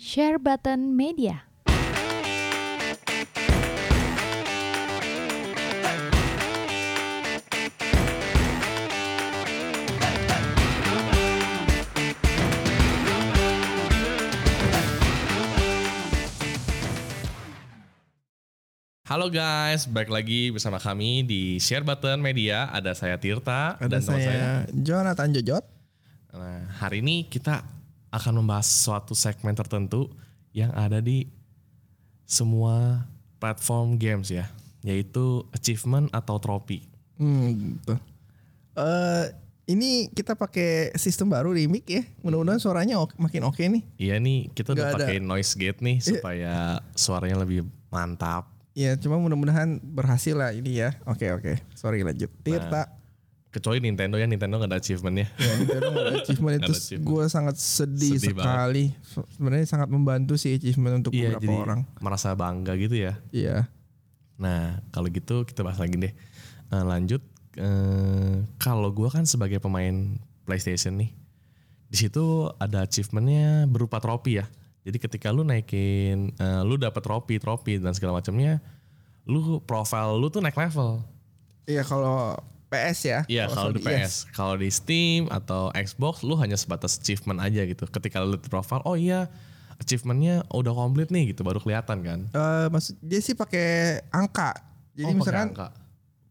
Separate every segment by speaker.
Speaker 1: Share Button Media.
Speaker 2: Halo guys, balik lagi bersama kami di Share Button Media. Ada saya Tirta
Speaker 3: Ada
Speaker 2: dan saya.
Speaker 3: saya Jonathan Jojot.
Speaker 2: Nah, hari ini kita akan membahas suatu segmen tertentu yang ada di semua platform games ya, yaitu achievement atau trofi.
Speaker 3: Hmm, gitu. Eh, ini kita pakai sistem baru remix ya. Mudah-mudahan suaranya ok- makin oke nih.
Speaker 2: Iya nih, kita udah
Speaker 3: Nggak ada.
Speaker 2: pakai noise gate nih supaya suaranya lebih mantap.
Speaker 3: Ya, cuma mudah-mudahan berhasil lah ini ya. Oke, oke. Sorry lanjut. Tirta.
Speaker 2: Kecuali Nintendo ya, Nintendo nggak ada achievementnya.
Speaker 3: Ya, Nintendo nggak ada achievement itu
Speaker 2: achievement.
Speaker 3: gue sangat sedih,
Speaker 2: Sedih
Speaker 3: sekali. Se- Sebenarnya sangat membantu sih achievement untuk
Speaker 2: Iya,
Speaker 3: beberapa
Speaker 2: jadi
Speaker 3: orang.
Speaker 2: merasa bangga gitu ya.
Speaker 3: Iya.
Speaker 2: Nah, kalau gitu kita bahas lagi deh. Eh, lanjut, eh, kalau gue kan sebagai pemain PlayStation nih, di situ ada achievementnya berupa trofi ya. Jadi ketika lu naikin, eh, lu dapet trofi, trofi dan segala macamnya, lu profile lu tuh naik level.
Speaker 3: Iya kalau PS ya.
Speaker 2: Iya kalau di
Speaker 3: Sony, yes.
Speaker 2: PS, kalau di Steam atau Xbox, lu hanya sebatas achievement aja gitu. Ketika lu lihat profile, oh iya achievementnya udah komplit nih gitu, baru kelihatan kan.
Speaker 3: Eh, maksud dia sih pakai angka. Jadi
Speaker 2: Oh,
Speaker 3: misalkan
Speaker 2: angka.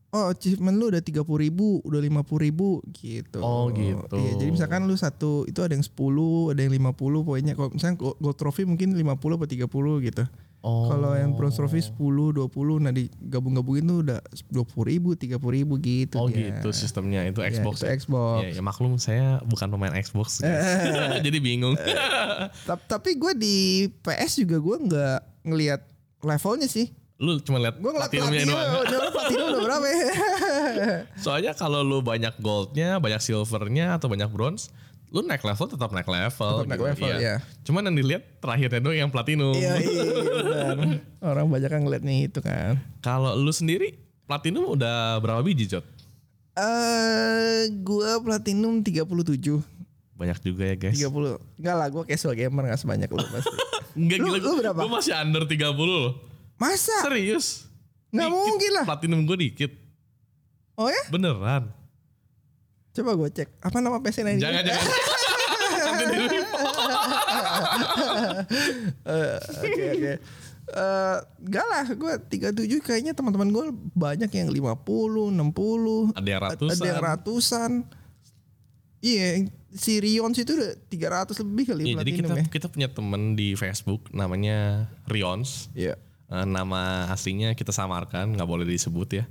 Speaker 3: oh achievement lu udah tiga puluh ribu, udah lima puluh ribu gitu.
Speaker 2: Oh, gitu.
Speaker 3: Iya, jadi misalkan lu satu itu ada yang 10, ada yang 50 poinnya. Kalau misalkan gold, trophy mungkin 50 atau 30 gitu.
Speaker 2: Oh.
Speaker 3: Kalau yang bronze trophy 10, 20, nah digabung-gabungin tuh udah 20 ribu, 30 ribu gitu.
Speaker 2: Oh
Speaker 3: dia.
Speaker 2: gitu sistemnya itu
Speaker 3: Ya,
Speaker 2: Xbox.
Speaker 3: itu
Speaker 2: ya?
Speaker 3: Xbox.
Speaker 2: Ya, ya maklum saya bukan pemain Xbox. Jadi bingung.
Speaker 3: Ta- Tapi gue di PS juga gue nggak ngelihat levelnya sih.
Speaker 2: lu cuma lihat
Speaker 3: Gue ngeliat
Speaker 2: platinumnya
Speaker 3: platinum,
Speaker 2: doang.
Speaker 3: udah platinum udah berapa ya?
Speaker 2: Soalnya kalau lu banyak goldnya, banyak silvernya atau banyak bronze, lu naik level tetap naik level.
Speaker 3: Tetap naik level, iya.
Speaker 2: Cuman yang dilihat terakhirnya doang yang platinum.
Speaker 3: Iya iya benar. Orang banyak yang ngeliat nih itu kan.
Speaker 2: Kalau lu sendiri platinum udah berapa biji Jot?
Speaker 3: Eh, gua platinum 37.
Speaker 2: Banyak juga ya guys.
Speaker 3: 30. Enggak lah, gua casual gamer enggak sebanyak lu pasti.
Speaker 2: Enggak gila.
Speaker 3: lu berapa?
Speaker 2: Gue masih under 30 loh.
Speaker 3: Masa?
Speaker 2: Serius.
Speaker 3: Nggak
Speaker 2: Dikit.
Speaker 3: mungkin lah.
Speaker 2: Platinum gue dikit.
Speaker 3: Oh ya?
Speaker 2: Beneran.
Speaker 3: Coba gua cek. Apa nama PC ini?
Speaker 2: Jangan jangan.
Speaker 3: Oke oke. Eh, enggak lah, gue 37 kayaknya teman-teman gue banyak yang 50, 60,
Speaker 2: Ada yang ratusan.
Speaker 3: ada yang ratusan. Iya, si Rion itu udah 300 lebih kali
Speaker 2: Iya, jadi kita
Speaker 3: ya.
Speaker 2: kita punya temen di Facebook namanya Rions.
Speaker 3: Iya.
Speaker 2: Eh, nama aslinya kita samarkan, nggak boleh disebut ya.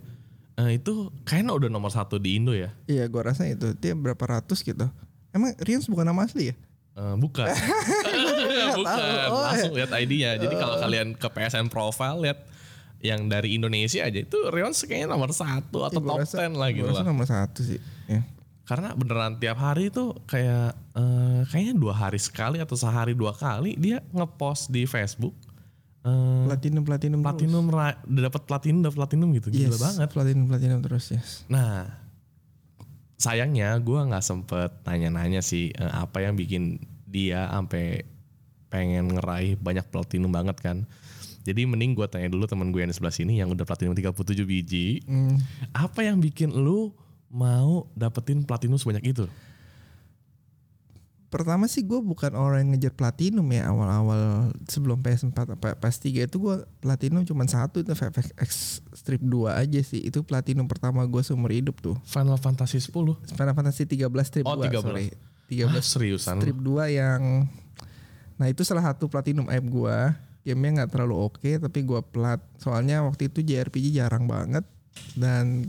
Speaker 2: Eh, itu kayaknya udah nomor satu di Indo ya.
Speaker 3: Iya, gua rasa itu dia berapa ratus gitu. Emang Rion bukan nama asli ya?
Speaker 2: Eh, bukan. bukan.
Speaker 3: Oh,
Speaker 2: Langsung lihat ID-nya. Jadi kalau kalian ke PSN profile lihat yang dari Indonesia aja itu Rions kayaknya nomor satu atau
Speaker 3: Iya,
Speaker 2: top
Speaker 3: rasa-
Speaker 2: 10 lah gitu lah.
Speaker 3: nomor satu sih. Ya.
Speaker 2: Karena beneran tiap hari tuh kayak eh, kayaknya dua hari sekali atau sehari dua kali dia ngepost di Facebook. Eh,
Speaker 3: Platinum platinum
Speaker 2: platinum udah dapat platinum dapat platinum gitu
Speaker 3: terus.
Speaker 2: gila
Speaker 3: Yes,
Speaker 2: banget
Speaker 3: Platinum platinum terus yes.
Speaker 2: nah sayangnya gue nggak sempet nanya-nanya sih eh, apa yang bikin dia sampai pengen ngeraih banyak platinum banget kan jadi mending gue tanya dulu temen gue yang di sebelah sini yang udah platinum 37 biji
Speaker 3: Hmm.
Speaker 2: apa yang bikin lu mau dapetin platinum sebanyak itu
Speaker 3: Pertama sih gue bukan orang yang ngejar platinum ya awal-awal sebelum PS4 apa PS3 itu gue platinum cuma satu itu FFX strip 2 aja sih. Itu platinum pertama gue seumur hidup tuh.
Speaker 2: Final Fantasy 10
Speaker 3: Final Fantasy 13 strip
Speaker 2: Oh,
Speaker 3: 2
Speaker 2: 13.
Speaker 3: sorry.
Speaker 2: Ah,
Speaker 3: 13
Speaker 2: seriusan lu?
Speaker 3: strip 2 yang nah itu salah satu platinum app gue gamenya nggak terlalu oke tapi gue plat. Soalnya waktu itu JRPG jarang banget. Dan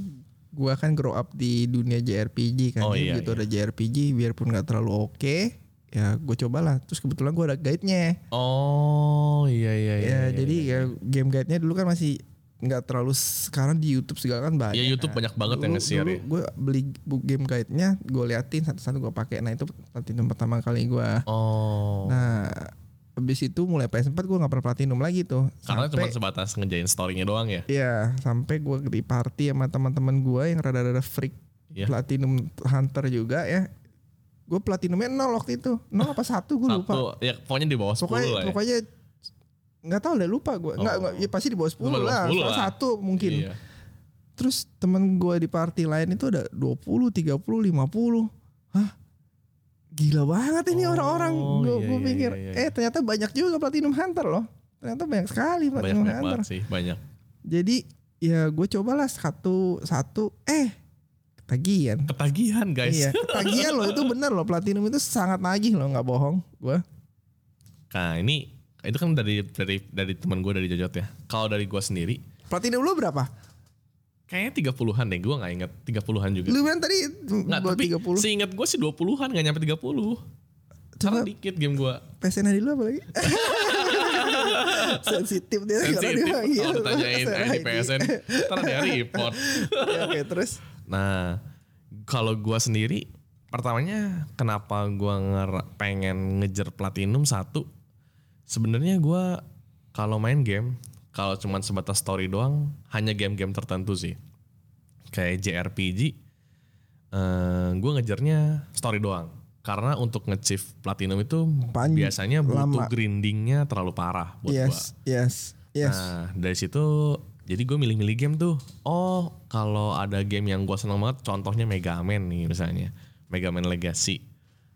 Speaker 3: gue kan grow up di dunia JRPG kan
Speaker 2: Oh,
Speaker 3: Jadi
Speaker 2: iya,
Speaker 3: gitu
Speaker 2: iya.
Speaker 3: ada JRPG biarpun nggak terlalu oke ya gue cobalah terus kebetulan gue ada guide-nya
Speaker 2: oh iya iya iya,
Speaker 3: ya
Speaker 2: iya,
Speaker 3: jadi
Speaker 2: iya.
Speaker 3: ya game guide-nya dulu kan masih nggak terlalu sekarang di YouTube segala kan banyak
Speaker 2: Ya, YouTube
Speaker 3: kan.
Speaker 2: banyak banget yang nge-share ya.
Speaker 3: gue beli game guide-nya gue liatin satu-satu gue pakai nah itu platinum pertama kali gue
Speaker 2: oh
Speaker 3: Nah, habis itu mulai PS4 gue nggak pernah platinum lagi tuh.
Speaker 2: Karena cuma
Speaker 3: Sampai
Speaker 2: sebatas ngejain story-nya doang ya.
Speaker 3: Iya, sampai gue di party sama teman-teman gue yang rada-rada freak
Speaker 2: Iya.
Speaker 3: platinum hunter juga ya. Gue platinumnya nol waktu itu. Nol apa satu gue lupa.
Speaker 2: Ya pokoknya di bawah 10
Speaker 3: Pokoknya
Speaker 2: lah ya.
Speaker 3: pokoknya nggak tahu deh lupa gue. Nggak,
Speaker 2: Oh.
Speaker 3: nggak, ya pasti di bawah 10
Speaker 2: Di bawah
Speaker 3: lah.
Speaker 2: 10
Speaker 3: Salah
Speaker 2: lah.
Speaker 3: satu mungkin.
Speaker 2: Iya.
Speaker 3: Terus temen gue di party lain itu ada 20, 30, 50. Hah? Gila banget ini
Speaker 2: Oh,
Speaker 3: orang-orang. Gue
Speaker 2: iya, iya,
Speaker 3: pikir,
Speaker 2: iya, iya.
Speaker 3: eh ternyata banyak juga Platinum Hunter loh. Ternyata banyak sekali
Speaker 2: Banyak,
Speaker 3: Platinum
Speaker 2: banyak
Speaker 3: Hunter.
Speaker 2: banget sih, banyak.
Speaker 3: Jadi ya gue cobalah satu satu eh ketagihan.
Speaker 2: Ketagihan guys.
Speaker 3: Iya, ketagihan loh itu bener loh Platinum itu sangat nagih loh nggak bohong gue.
Speaker 2: Nah ini itu kan dari dari dari teman gue dari Jojot ya. Kalau dari gue sendiri,
Speaker 3: Platinum lu berapa?
Speaker 2: Kayaknya 30-an deh. Gue nggak inget 30-an juga.
Speaker 3: Lu bilang tadi
Speaker 2: Nggak, tapi
Speaker 3: 30.
Speaker 2: seingat gue sih 20-an gak nyampe 30. Karena
Speaker 3: Coba
Speaker 2: dikit game gue.
Speaker 3: PSN di lu apa lagi? Sensitif dia
Speaker 2: Sensitif kalau ditanyain
Speaker 3: Masalah
Speaker 2: ID
Speaker 3: ID.
Speaker 2: PSN. Ntar ada report.
Speaker 3: Ya, Oke terus.
Speaker 2: Nah, kalau gua sendiri pertamanya kenapa gua nger- pengen ngejar platinum satu sebenarnya gua kalau main game kalau cuman sebatas story doang hanya game-game tertentu sih kayak JRPG eh gue ngejarnya story doang karena untuk nge-achieve platinum itu
Speaker 3: Pan-
Speaker 2: biasanya butuh
Speaker 3: lama.
Speaker 2: grindingnya terlalu parah buat.
Speaker 3: Yes, yes, yes.
Speaker 2: Nah dari situ jadi gue milih-milih game tuh. Oh kalau ada game yang gue seneng banget, contohnya Mega Man nih misalnya, Mega Man Legacy.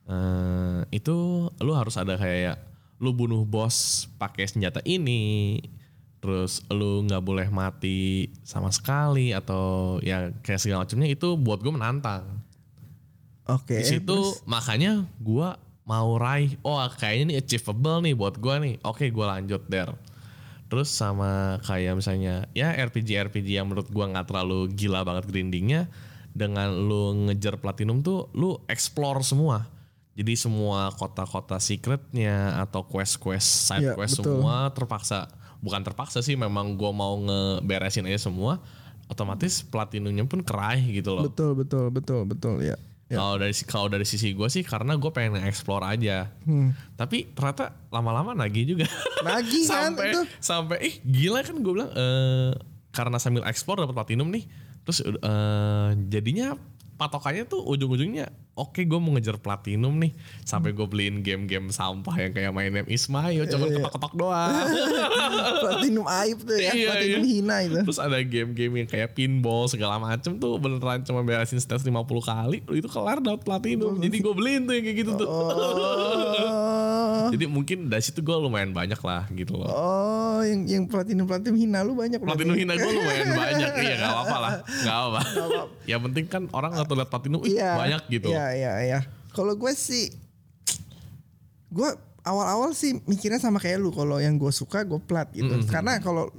Speaker 2: Eh, itu lu harus ada kayak lu bunuh bos pakai senjata ini, terus lu nggak boleh mati sama sekali atau ya kayak segala macamnya itu buat gue menantang.
Speaker 3: Oke.
Speaker 2: Di situ
Speaker 3: terus.
Speaker 2: makanya gua mau raih, oh kayaknya ini achievable nih buat gua nih. Oke, gua lanjut der. Terus sama kayak misalnya ya RPG RPG yang menurut gua nggak terlalu gila banget grindingnya dengan lu ngejar platinum tuh lu explore semua. Jadi semua kota-kota secretnya atau quest-quest side
Speaker 3: Iya,
Speaker 2: quest
Speaker 3: betul.
Speaker 2: semua terpaksa bukan terpaksa sih memang gua mau ngeberesin aja semua otomatis platinumnya pun keraih gitu loh.
Speaker 3: Betul, betul, betul, betul ya. Ya.
Speaker 2: Kalau dari kalau dari sisi gue sih karena gue pengen explore aja.
Speaker 3: Hmm.
Speaker 2: Tapi ternyata lama-lama nagih juga.
Speaker 3: Nagih kan
Speaker 2: sampai
Speaker 3: itu.
Speaker 2: sampai ih gila kan gue bilang eh karena sambil explore dapat platinum nih. Terus eh jadinya patokannya tuh ujung-ujungnya oke gue mau ngejar platinum nih sampai gue beliin game-game sampah yang kayak My Name Is Mayo cuma
Speaker 3: Iya.
Speaker 2: ketok-ketok doang.
Speaker 3: Platinum aib tuh ya,
Speaker 2: Iya,
Speaker 3: platinum
Speaker 2: iya.
Speaker 3: hina itu.
Speaker 2: Terus ada game-game yang kayak pinball segala macem tuh beneran cuma beresin stats 50 kali itu kelar dapat platinum. Jadi gue beliin tuh yang kayak gitu tuh.
Speaker 3: Oh.
Speaker 2: Jadi mungkin dari situ gue lumayan banyak lah gitu loh.
Speaker 3: Oh, yang yang platinum platinum hina lu banyak.
Speaker 2: Platinum hina gue lumayan banyak. Iya gak apa-apa lah. Gak apa. Yang penting kan orang atau lihat platinum ih,
Speaker 3: Iya.
Speaker 2: banyak gitu.
Speaker 3: Iya, iya, iya. Kalau gue sih gue awal-awal sih mikirnya sama kayak lu kalau yang gue suka gue plat gitu. Karena kalau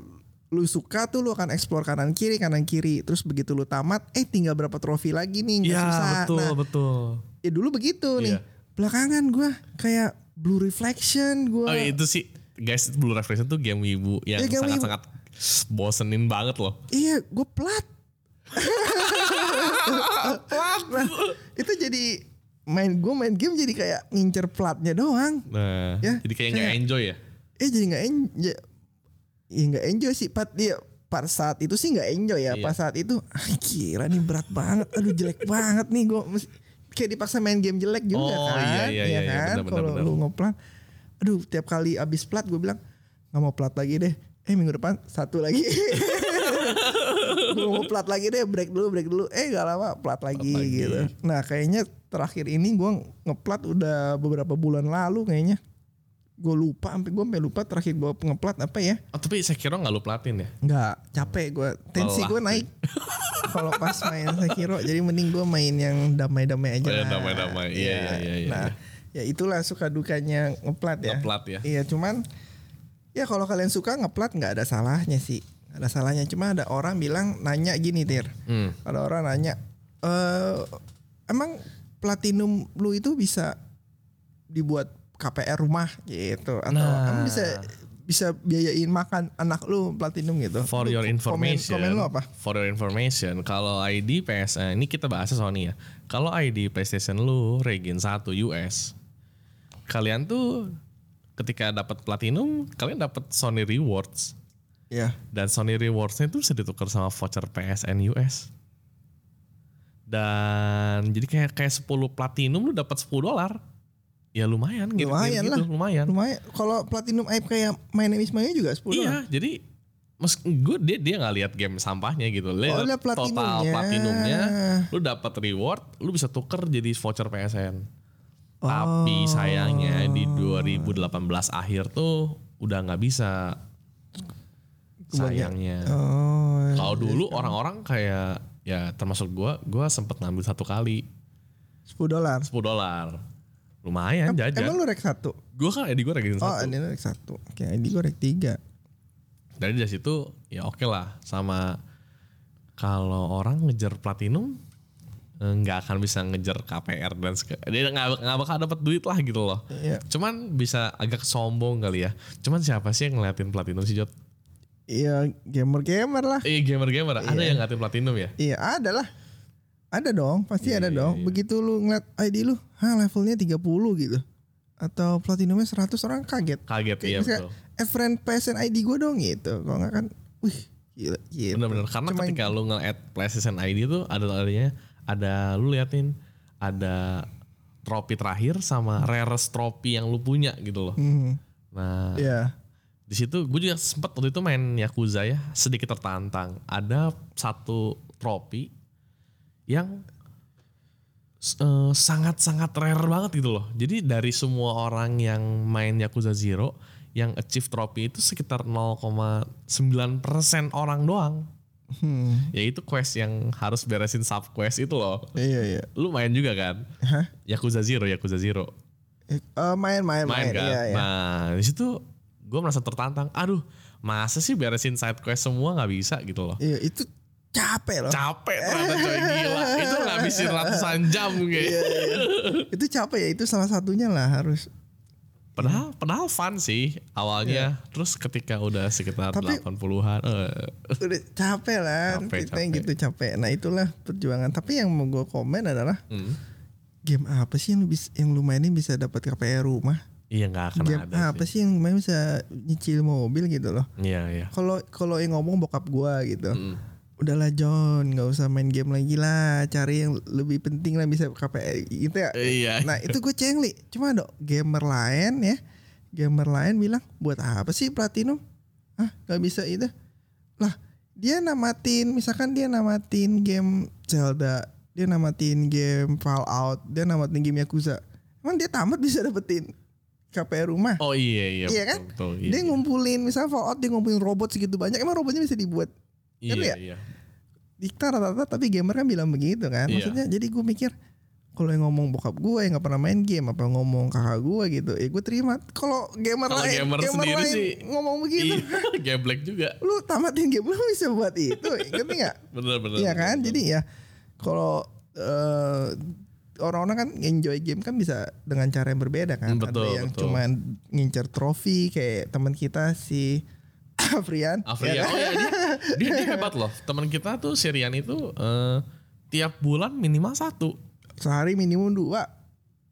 Speaker 3: lu suka tuh lu akan explore kanan kiri kanan kiri terus begitu lu tamat eh tinggal berapa trofi lagi nih nggak
Speaker 2: Iya
Speaker 3: susah
Speaker 2: betul
Speaker 3: nah
Speaker 2: betul.
Speaker 3: ya dulu begitu nih
Speaker 2: Iya.
Speaker 3: belakangan gue kayak blue reflection gue
Speaker 2: Oh itu sih guys Blue Reflection tuh game wibu yang
Speaker 3: Iya, game wibu.
Speaker 2: sangat-sangat bosenin banget loh.
Speaker 3: iya gue plat Nah, itu jadi main gue main game jadi kayak ngincer platnya doang
Speaker 2: Nah,
Speaker 3: Ya,
Speaker 2: jadi kayak nggak enjoy ya.
Speaker 3: eh jadi nggak enjoy ya nggak enjoy sih pat dia pada saat itu sih nggak enjoy ya
Speaker 2: Iya.
Speaker 3: pas saat itu ah, kira nih berat banget aduh jelek banget nih gue kayak dipaksa main game jelek juga
Speaker 2: Oh,
Speaker 3: kan.
Speaker 2: iya, iya,
Speaker 3: ya
Speaker 2: iya, iya,
Speaker 3: kan?
Speaker 2: Benar, benar,
Speaker 3: kalau lu ngeplan aduh tiap kali abis plat gue bilang nggak mau plat lagi deh. Eh minggu depan satu lagi. Gue mau plat lagi deh break dulu break dulu. Eh gak lama plat lagi,
Speaker 2: lagi.
Speaker 3: gitu. Nah kayaknya terakhir ini gue ngeplat udah beberapa bulan lalu kayaknya gue lupa sampai gue sampai lupa terakhir gue ngeplat apa ya
Speaker 2: Oh, tapi Sekiro nggak lu platin ya?
Speaker 3: nggak capek gue tensi gue naik kalau pas main Sekiro jadi mending gue main yang damai-damai aja
Speaker 2: Oh,
Speaker 3: lah.
Speaker 2: damai-damai. Iya, iya, iya, iya,
Speaker 3: nah ya itulah suka dukanya ngeplat ya
Speaker 2: Ngeplat ya.
Speaker 3: iya cuman ya kalau kalian suka ngeplat nggak ada salahnya sih ada salahnya cuma ada orang bilang nanya gini tir
Speaker 2: Hmm.
Speaker 3: ada orang nanya eh emang platinum lu itu bisa dibuat KPR rumah gitu atau
Speaker 2: Nah.
Speaker 3: emang bisa bisa biayain makan anak lu platinum gitu
Speaker 2: For
Speaker 3: Lu
Speaker 2: your
Speaker 3: komen-
Speaker 2: information,
Speaker 3: komen, lu apa
Speaker 2: For your information, kalau ID PSN ini kita bahas Sony ya. Kalau ID PlayStation lu Regen 1 US, kalian tuh ketika dapat platinum, kalian dapat Sony Rewards
Speaker 3: ya
Speaker 2: dan Sony Rewardsnya itu bisa ditukar sama voucher PSN US. Dan jadi kayak kayak 10 platinum lu dapat 10 dolar. Ya lumayan gitu.
Speaker 3: Lumayan
Speaker 2: gitu,
Speaker 3: lah.
Speaker 2: lumayan.
Speaker 3: Lumayan. Kalau platinum app kayak My Name is Maya juga 10
Speaker 2: Iya,
Speaker 3: dolar.
Speaker 2: jadi Mas gue dia dia nggak lihat game sampahnya gitu. Lihat
Speaker 3: Oh, lihat
Speaker 2: total
Speaker 3: platinumnya.
Speaker 2: lu dapat reward, lu bisa tuker jadi voucher PSN. Tapi
Speaker 3: Oh.
Speaker 2: sayangnya di 2018 akhir tuh udah nggak bisa. Sayangnya.
Speaker 3: Oh.
Speaker 2: Kalau dulu orang-orang kayak ya termasuk gua, gua sempet ngambil satu kali
Speaker 3: 10 dolar.
Speaker 2: 10 dolar. Lumayan jajan.
Speaker 3: Emang lu rek satu?
Speaker 2: Gua kan ID gua regisin
Speaker 3: Oh,
Speaker 2: satu.
Speaker 3: ini rek satu. Oke, ID gue rek tiga.
Speaker 2: Dari dari situ ya oke lah sama kalau orang ngejar platinum eh, nggak akan bisa ngejar KPR dan dia nggak nggak bakal dapat duit lah gitu loh.
Speaker 3: Iya.
Speaker 2: Cuman bisa agak sombong kali ya. Cuman siapa sih yang ngeliatin platinum sih Jot?
Speaker 3: Iya, gamer-gamer lah.
Speaker 2: Eh gamer-gamer ada yang ngeliatin platinum ya?
Speaker 3: Iya, ada lah. Ada dong, pasti ada
Speaker 2: Iya,
Speaker 3: dong.
Speaker 2: iya.
Speaker 3: Begitu lu ngeliat ID lu, ha levelnya 30 gitu. Atau platinumnya 100 orang kaget.
Speaker 2: Kaget
Speaker 3: Kayak
Speaker 2: iya
Speaker 3: misalnya,
Speaker 2: betul.
Speaker 3: Eh friend PSN ID gue dong gitu. Kalau nggak kan, wih gila gitu.
Speaker 2: Bener-bener karena
Speaker 3: Cuma-
Speaker 2: ketika lu nge-add PlayStation ID tuh ada adanya ada lu liatin ada trofi terakhir sama rarest trofi yang lu punya gitu loh.
Speaker 3: Hmm,
Speaker 2: Nah,
Speaker 3: Iya.
Speaker 2: di situ gue juga sempet waktu itu main Yakuza ya sedikit tertantang ada satu trofi yang eh, sangat-sangat rare banget gitu loh. Jadi dari semua orang yang main Yakuza Zero yang achieve trofi itu sekitar 0,9% orang doang.
Speaker 3: Hmm,
Speaker 2: yaitu quest yang harus beresin sub quest itu loh.
Speaker 3: Iya iya.
Speaker 2: lu main juga kan?
Speaker 3: Hah?
Speaker 2: Yakuza Zero Yakuza Zero.
Speaker 3: Eh, main main
Speaker 2: main
Speaker 3: main,
Speaker 2: kan?
Speaker 3: Iya iya.
Speaker 2: nah di situ gue merasa tertantang. Aduh masa sih beresin side quest semua nggak bisa gitu loh?
Speaker 3: Iya, itu capek loh.
Speaker 2: capek ternyata coy gila itu ngabisin ratusan jam kayak
Speaker 3: Iya, iya. itu capek ya, itu salah satunya lah harus.
Speaker 2: padahal padahal fun sih awalnya terus ketika udah sekitar
Speaker 3: Tapi-
Speaker 2: 80-an eh,
Speaker 3: Udah capek lah,
Speaker 2: Capek,
Speaker 3: kita
Speaker 2: capek.
Speaker 3: gitu capek. Nah itulah perjuangan. Tapi yang mau gue komen adalah
Speaker 2: hmm.
Speaker 3: game apa sih yang lu bisa yang lu mainin bisa dapat KPR rumah?
Speaker 2: iya nggak akan
Speaker 3: game
Speaker 2: ada
Speaker 3: apa
Speaker 2: sih
Speaker 3: sih yang main bisa nyicil mobil gitu loh?
Speaker 2: iya iya
Speaker 3: Kalau kalau yang ngomong bokap gua gitu.
Speaker 2: Mm.
Speaker 3: Udahlah John, nggak usah main game lagi lah, cari yang lebih penting lah bisa KPR gitu ya.
Speaker 2: iya
Speaker 3: Nah itu gue cengli. Cuma ada gamer lain ya, gamer lain bilang buat apa sih platinum? Ah nggak bisa itu. Lah dia namatin, misalkan dia namatin game Zelda, dia namatin game Fallout, dia namatin game Yakuza. Emang dia tamat bisa dapetin KPR rumah?
Speaker 2: oh iya iya
Speaker 3: Iya
Speaker 2: betul,
Speaker 3: kan?
Speaker 2: betul, iya,
Speaker 3: dia
Speaker 2: iya.
Speaker 3: ngumpulin misalnya Fallout dia ngumpulin robot segitu banyak, emang robotnya bisa dibuat
Speaker 2: iya,
Speaker 3: ya?
Speaker 2: iya.
Speaker 3: dikta rata-rata tapi gamer kan bilang begitu kan
Speaker 2: Iya.
Speaker 3: maksudnya jadi gue mikir kalau yang ngomong bokap gue yang nggak pernah main game apa ngomong kakak gue gitu ya gue terima kalau gamer
Speaker 2: Kalau
Speaker 3: lain
Speaker 2: gamer sendiri
Speaker 3: lain
Speaker 2: sih,
Speaker 3: ngomong begitu
Speaker 2: iya gameplay juga
Speaker 3: lu tamatin game lu bisa buat itu ngerti nggak
Speaker 2: bener bener
Speaker 3: iya kan
Speaker 2: bener.
Speaker 3: jadi ya kalau eh, orang-orang kan enjoy game kan bisa dengan cara yang berbeda kan
Speaker 2: betul,
Speaker 3: ada yang
Speaker 2: betul.
Speaker 3: cuman ngincer trofi kayak teman kita si Afrian
Speaker 2: Afrian.
Speaker 3: ya kan?
Speaker 2: Oh iya dia, dia, dia hebat loh. Teman kita tuh Sirian itu eh, tiap bulan minimal satu.
Speaker 3: sehari minimum dua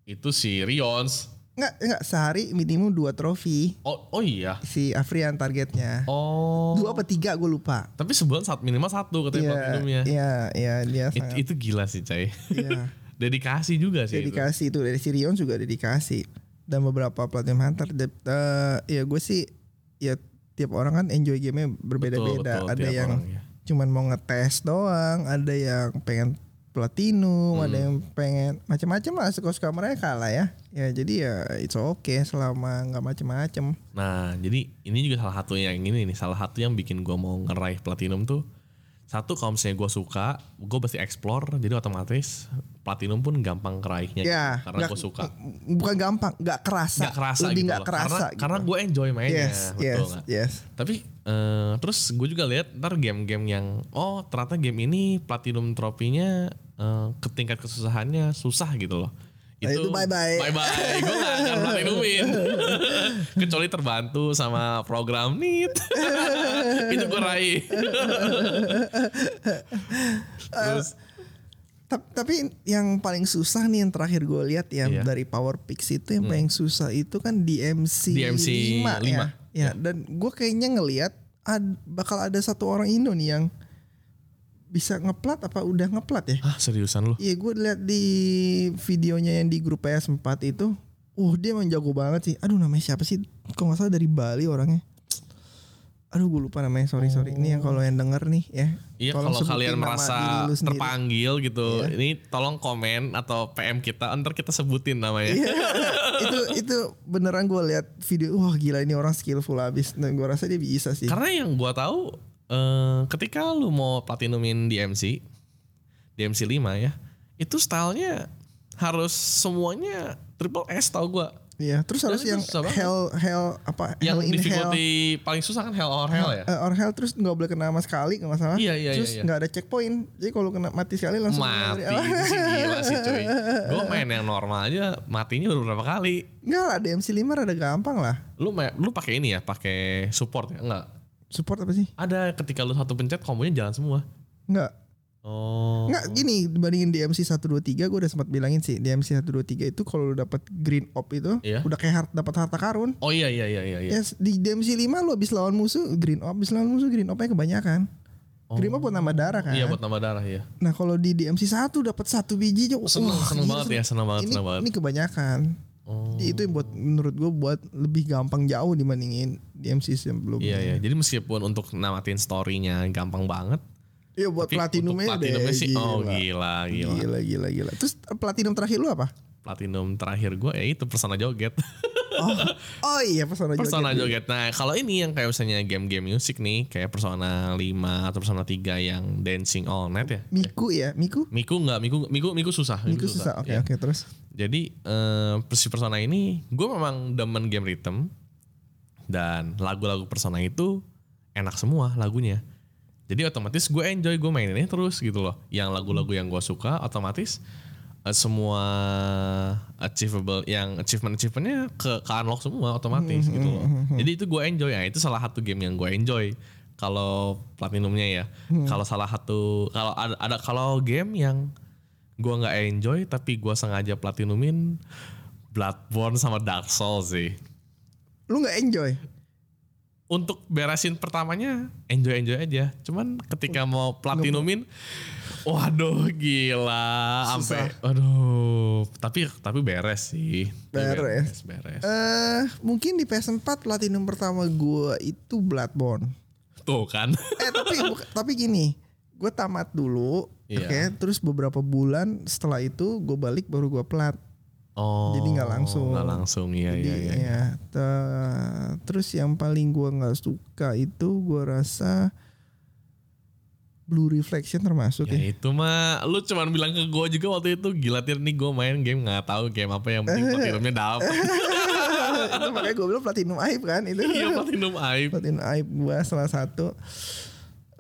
Speaker 2: Itu si Rions.
Speaker 3: Enggak, enggak sehari minimum dua trofi
Speaker 2: Oh oh iya.
Speaker 3: si Afrian targetnya.
Speaker 2: Oh.
Speaker 3: Dua apa tiga gue lupa.
Speaker 2: Tapi sebulan saat minimal satu katanya
Speaker 3: Iya,
Speaker 2: platinumnya.
Speaker 3: iya, iya dia
Speaker 2: It-
Speaker 3: sangat
Speaker 2: itu gila sih, Cai.
Speaker 3: iya.
Speaker 2: Dedikasi juga sih. itu.
Speaker 3: dedikasi itu dari Sirion juga dedikasi dan beberapa platinum hunter. De- eh, ya gue sih ya tiap orang kan enjoy gamenya berbeda-beda. Ada yang
Speaker 2: orang, ya.
Speaker 3: cuman mau ngetes doang, ada yang pengen platinum, ada
Speaker 2: Hmm.
Speaker 3: yang pengen macam-macam lah suka-suka mereka lah ya. Ya jadi ya it's okay selama nggak macam-macam.
Speaker 2: Nah, jadi ini juga salah satu yang ini nih, salah satu yang bikin gua mau ngeraih platinum tuh satu kalau misalnya gue suka, gue pasti explore, jadi otomatis platinum pun gampang ngeraihnya
Speaker 3: Ya,
Speaker 2: gitu, karena
Speaker 3: nggak-
Speaker 2: gue suka.
Speaker 3: Bukan gampang, nggak kerasa.
Speaker 2: Gak kerasa
Speaker 3: Lebih
Speaker 2: gitu
Speaker 3: nggak
Speaker 2: loh.
Speaker 3: kerasa.
Speaker 2: karena,
Speaker 3: gitu.
Speaker 2: karena gue enjoy mainnya,
Speaker 3: yes,
Speaker 2: betul
Speaker 3: yes,
Speaker 2: nggak?
Speaker 3: yes.
Speaker 2: Tapi eh, terus gue juga lihat ntar game-game yang oh ternyata game ini platinum tropinya eh, ke tingkat kesusahannya susah gitu loh.
Speaker 3: Nah, itu bye-bye.
Speaker 2: Bye bye. Gue gak akan platinumin. Kecuali terbantu sama program NIT. itu gue raih. terus
Speaker 3: Ta- Tapi yang paling susah nih yang terakhir gue lihat yang
Speaker 2: Iya. Hmm.
Speaker 3: dari Power Pix itu yang paling susah itu kan DMC,
Speaker 2: DMC
Speaker 3: 5 ya.
Speaker 2: lima.
Speaker 3: Ya, dan gue kayaknya ngelihat ad- bakal ada satu orang Indo nih yang bisa ngeplat apa udah ngeplat ya?
Speaker 2: Hah seriusan lu?
Speaker 3: Iya gue lihat di videonya yang di grup PS4 itu, uh dia emang jago banget sih. Aduh namanya siapa sih? Kok nggak salah dari Bali orangnya. Aduh gue lupa namanya sorry sorry. Ini yang kalau yang denger nih ya.
Speaker 2: Iya kalau kalian merasa terpanggil gitu,
Speaker 3: Iya.
Speaker 2: ini tolong komen atau PM kita, ntar kita sebutin namanya.
Speaker 3: Iya, itu itu beneran gue lihat video wah gila ini orang skillful abis dan gue rasa dia bisa sih
Speaker 2: Karena yang gua tahu eh, ketika lu mau platinumin DMC, DMC 5 ya, itu stylenya harus semuanya triple S tau gua.
Speaker 3: Iya, terus harus yang hell hell apa
Speaker 2: Yang
Speaker 3: hell in hell
Speaker 2: difficulty paling susah kan Hell or Hell ya?
Speaker 3: Eh, or hell terus nggak boleh kena sama sekali nggak masalah.
Speaker 2: Iya, iya,
Speaker 3: Terus
Speaker 2: iya, iya.
Speaker 3: nggak ada checkpoint. Jadi kalau kena mati sekali langsung
Speaker 2: Mati
Speaker 3: dari
Speaker 2: sih gila sih cuy. Gue main yang normal aja matinya baru berapa kali.
Speaker 3: Enggak lah, DMC 5 rada gampang lah.
Speaker 2: Lu lu pakai ini ya, pakai support ya? Enggak.
Speaker 3: Support apa sih?
Speaker 2: Ada ketika lu satu pencet kombonya jalan semua.
Speaker 3: Enggak.
Speaker 2: Oh.
Speaker 3: Enggak gini dibandingin DMC 123 gue udah sempat bilangin sih DMC 123 itu kalau lu dapat green op itu
Speaker 2: Iya.
Speaker 3: udah kayak hart, dapat harta karun.
Speaker 2: Oh iya iya iya iya. iya.
Speaker 3: Ya di DMC 5 lu habis lawan musuh green op, habis lawan musuh green opnya kebanyakan. Green op buat nambah darah kan.
Speaker 2: Iya buat nambah darah ya.
Speaker 3: Nah kalau di DMC 1 dapat satu biji aja.
Speaker 2: Seneng,
Speaker 3: wah,
Speaker 2: seneng banget ya, seneng banget,
Speaker 3: ini,
Speaker 2: seneng banget.
Speaker 3: Ini kebanyakan.
Speaker 2: Oh.
Speaker 3: Jadi Itu yang buat menurut gue buat lebih gampang jauh dibandingin DMC sebelumnya.
Speaker 2: Iya iya. Jadi meskipun untuk namatin storynya gampang banget.
Speaker 3: Iya buat
Speaker 2: Tapi
Speaker 3: platinumnya
Speaker 2: untuk
Speaker 3: deh,
Speaker 2: platinumnya sih
Speaker 3: gila.
Speaker 2: oh gila gila.
Speaker 3: Gila gila gila. Terus eh, platinum terakhir lu apa?
Speaker 2: Platinum terakhir gue ya itu Persona Joget.
Speaker 3: Oh, oh iya Persona Joget.
Speaker 2: Persona Joget. Nah kalau ini yang kayak misalnya game-game musik nih. Kayak Persona 5 atau Persona 3 yang Dancing All Night ya.
Speaker 3: Miku ya, Miku.
Speaker 2: Miku enggak, Miku Miku Miku susah.
Speaker 3: Miku susah. Oke oke terus.
Speaker 2: Jadi eh si Persona ini gue memang demen game rhythm dan lagu-lagu Persona itu enak semua lagunya. Jadi otomatis gue enjoy gue maininnya terus gitu loh. Yang lagu-lagu yang gue suka otomatis eh, semua achievable yang achievement achievementnya ke ke unlock semua otomatis gitu loh. Jadi itu gue enjoy ya. Itu salah satu game yang gue enjoy kalau platinumnya ya. Kalau salah satu kalau ada, ada kalau game yang gue nggak enjoy tapi gue sengaja platinumin Bloodborne sama Dark Souls sih.
Speaker 3: Lu nggak enjoy?
Speaker 2: Untuk beresin pertamanya enjoy enjoy aja. Cuman ketika mau platinumin, waduh gila, sampai, aduh. Tapi tapi beres sih. Tapi
Speaker 3: Beres.
Speaker 2: beres.
Speaker 3: Eh mungkin di PS4 platinum pertama gue itu Bloodborne.
Speaker 2: Tuh kan.
Speaker 3: Eh tapi tapi gini, gue tamat dulu,
Speaker 2: Iya.
Speaker 3: oke. Terus beberapa bulan setelah itu gue balik baru gue plat.
Speaker 2: Oh.
Speaker 3: Jadi nggak langsung.
Speaker 2: Nggak langsung, iya
Speaker 3: Jadi
Speaker 2: iya iya.
Speaker 3: ya, te- terus yang paling gue nggak suka itu gue rasa Blue Reflection termasuk
Speaker 2: Ya
Speaker 3: ya.
Speaker 2: itu mah lu cuman bilang ke gue juga waktu itu gila tir nih gue main game nggak tahu game apa yang penting platinumnya dapet.
Speaker 3: itu makanya gue bilang platinum aib kan itu.
Speaker 2: Iya platinum aib.
Speaker 3: platinum aib gue salah satu.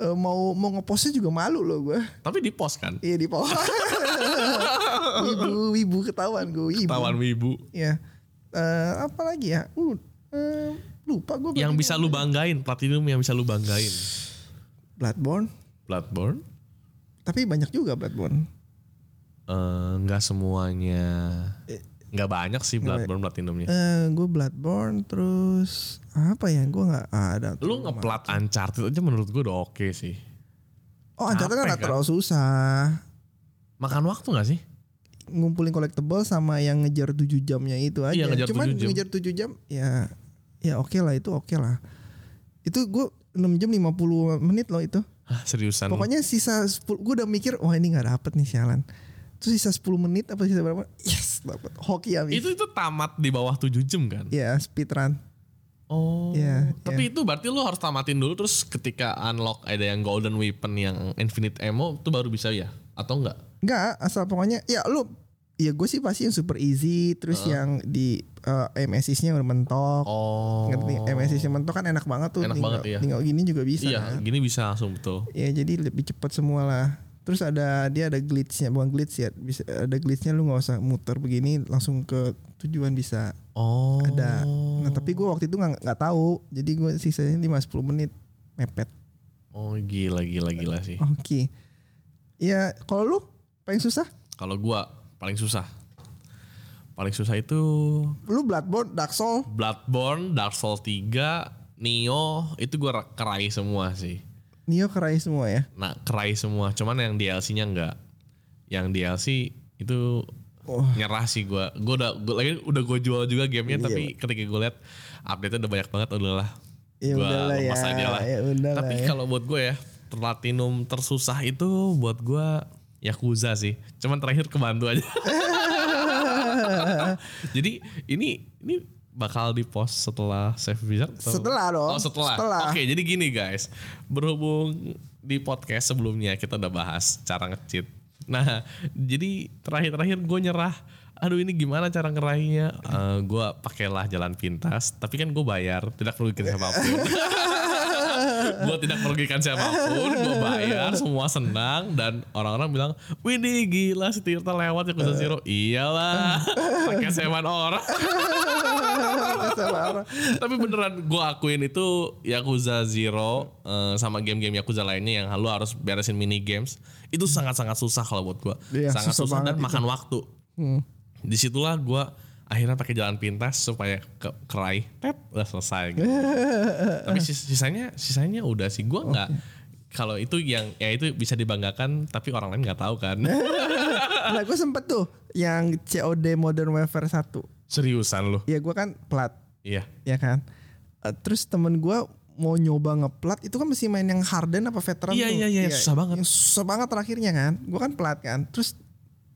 Speaker 3: Eh, mau mau ngepostnya juga malu loh gue.
Speaker 2: Tapi di pos kan.
Speaker 3: Iya di bawah. wibu wibu ketahuan gue wibu.
Speaker 2: Tawan wibu.
Speaker 3: Ya. Eh, apa lagi ya? Uh, eh, lupa gue.
Speaker 2: Yang bisa lu banggain, platinum yang bisa lu banggain.
Speaker 3: Bloodborne.
Speaker 2: Bloodborne?
Speaker 3: Tapi banyak juga Bloodborne.
Speaker 2: Eh, Nggak semuanya. Nggak banyak sih Bloodborne platinumnya.
Speaker 3: Eh, gue Bloodborne terus apa ya? Gue nggak ada.
Speaker 2: Lu ngeplat Uncharted aja menurut gue udah oke sih.
Speaker 3: Oh, Uncharted kan
Speaker 2: capek
Speaker 3: nggak
Speaker 2: kan?
Speaker 3: terlalu susah.
Speaker 2: Makan waktu gak sih?
Speaker 3: Ngumpulin collectible sama yang ngejar 7 jamnya itu aja.
Speaker 2: Iya, ngejar
Speaker 3: Cuman
Speaker 2: 7 jam.
Speaker 3: ngejar 7 jam ya ya oke lah itu oke lah. Itu gue 6 jam 50 menit loh itu.
Speaker 2: Hah, seriusan.
Speaker 3: Pokoknya sisa 10 gue udah mikir wah ini nggak dapet nih sialan. Terus sisa 10 menit apa sisa berapa? Yes, dapet. Hoki habis.
Speaker 2: itu itu tamat di bawah 7 jam kan?
Speaker 3: Ya, speedrun.
Speaker 2: Oh.
Speaker 3: Iya,
Speaker 2: Tapi itu berarti lu harus tamatin dulu terus ketika unlock ada yang golden weapon yang infinite ammo itu baru bisa ya? Atau enggak?
Speaker 3: Enggak, asal pokoknya ya lu ya gue sih pasti yang super easy terus yang di uh, MSIS-nya udah mentok.
Speaker 2: Oh.
Speaker 3: Ngerti MSIS-nya mentok kan enak banget tuh.
Speaker 2: Enak
Speaker 3: tinggal,
Speaker 2: banget, iya.
Speaker 3: tinggal gini juga bisa.
Speaker 2: Iya,
Speaker 3: kan.
Speaker 2: gini bisa langsung betul.
Speaker 3: Ya jadi lebih cepat semua lah. Terus ada dia ada glitch-nya, bukan glitch ya, bisa ada glitch-nya lu nggak usah muter begini langsung ke tujuan bisa
Speaker 2: Oh.
Speaker 3: ada. Nah tapi gue waktu itu nggak nggak tahu, jadi gue sisanya 5-10 menit mepet.
Speaker 2: Oh gila gila gila sih.
Speaker 3: Oke. Ya kalau lu paling susah,
Speaker 2: Kalau gua paling susah. Paling susah itu
Speaker 3: lu Bloodborne, Dark Soul,
Speaker 2: Bloodborne, Dark Souls 3, Nioh itu gua kerai semua sih.
Speaker 3: Nio kerai semua ya.
Speaker 2: Nah, kerai semua. Cuman yang DLC-nya enggak. Yang DLC itu
Speaker 3: Oh.
Speaker 2: nyerah sih gua. Gua udah gua, lagi udah gue jual juga gamenya
Speaker 3: Iya.
Speaker 2: tapi ketika gue lihat update udah banyak banget udahlah.
Speaker 3: Ya
Speaker 2: Gua
Speaker 3: udahlah ya.
Speaker 2: lepas aja lah.
Speaker 3: Ya udahlah
Speaker 2: Tapi
Speaker 3: ya.
Speaker 2: kalau buat gue ya, platinum tersusah itu buat gue Yakuza sih. Cuman terakhir kebantu aja. Jadi ini ini bakal di post setelah save wizard? atau-
Speaker 3: Setelah dong.
Speaker 2: Oh setelah.
Speaker 3: Setelah.
Speaker 2: Oke jadi gini guys. Berhubung di podcast sebelumnya kita udah bahas cara nge-cheat. Nah jadi terakhir-terakhir gue nyerah. Aduh ini gimana cara ngeraihnya? Eh gue pakailah jalan pintas. Tapi kan gue bayar. Tidak merugikan siapa pun. gue tidak merugikan siapa pun. Gue bayar. Semua senang. Dan orang-orang bilang. Widih gila si Tirta lewat ya Yakuza Zero. Iyalah. Pakai sewan orang. Tapi beneran gue akuin itu Yakuza Zero eh, sama game-game Yakuza lainnya yang lu harus beresin mini games itu sangat-sangat susah kalau buat gue.
Speaker 3: Iya,
Speaker 2: sangat
Speaker 3: susah
Speaker 2: susah, dan
Speaker 3: itu.
Speaker 2: makan waktu. Di situlah gue akhirnya pakai jalan pintas supaya ke kerai, tep, udah selesai. Gitu. Tapi sis- sisanya sisanya udah sih gue nggak. Kalau itu yang ya itu bisa dibanggakan tapi orang lain nggak tahu kan.
Speaker 3: Nah gue sempet tuh yang COD Modern Warfare 1.
Speaker 2: Seriusan lu.
Speaker 3: Ya gue kan plat.
Speaker 2: Iya.
Speaker 3: Ya kan. Eh, terus temen gue mau nyoba ngeplat itu kan mesti main yang harden apa veteran
Speaker 2: Iya,
Speaker 3: tuh.
Speaker 2: iya, iya, susah banget.
Speaker 3: yang susah banget terakhirnya kan gue kan plat kan terus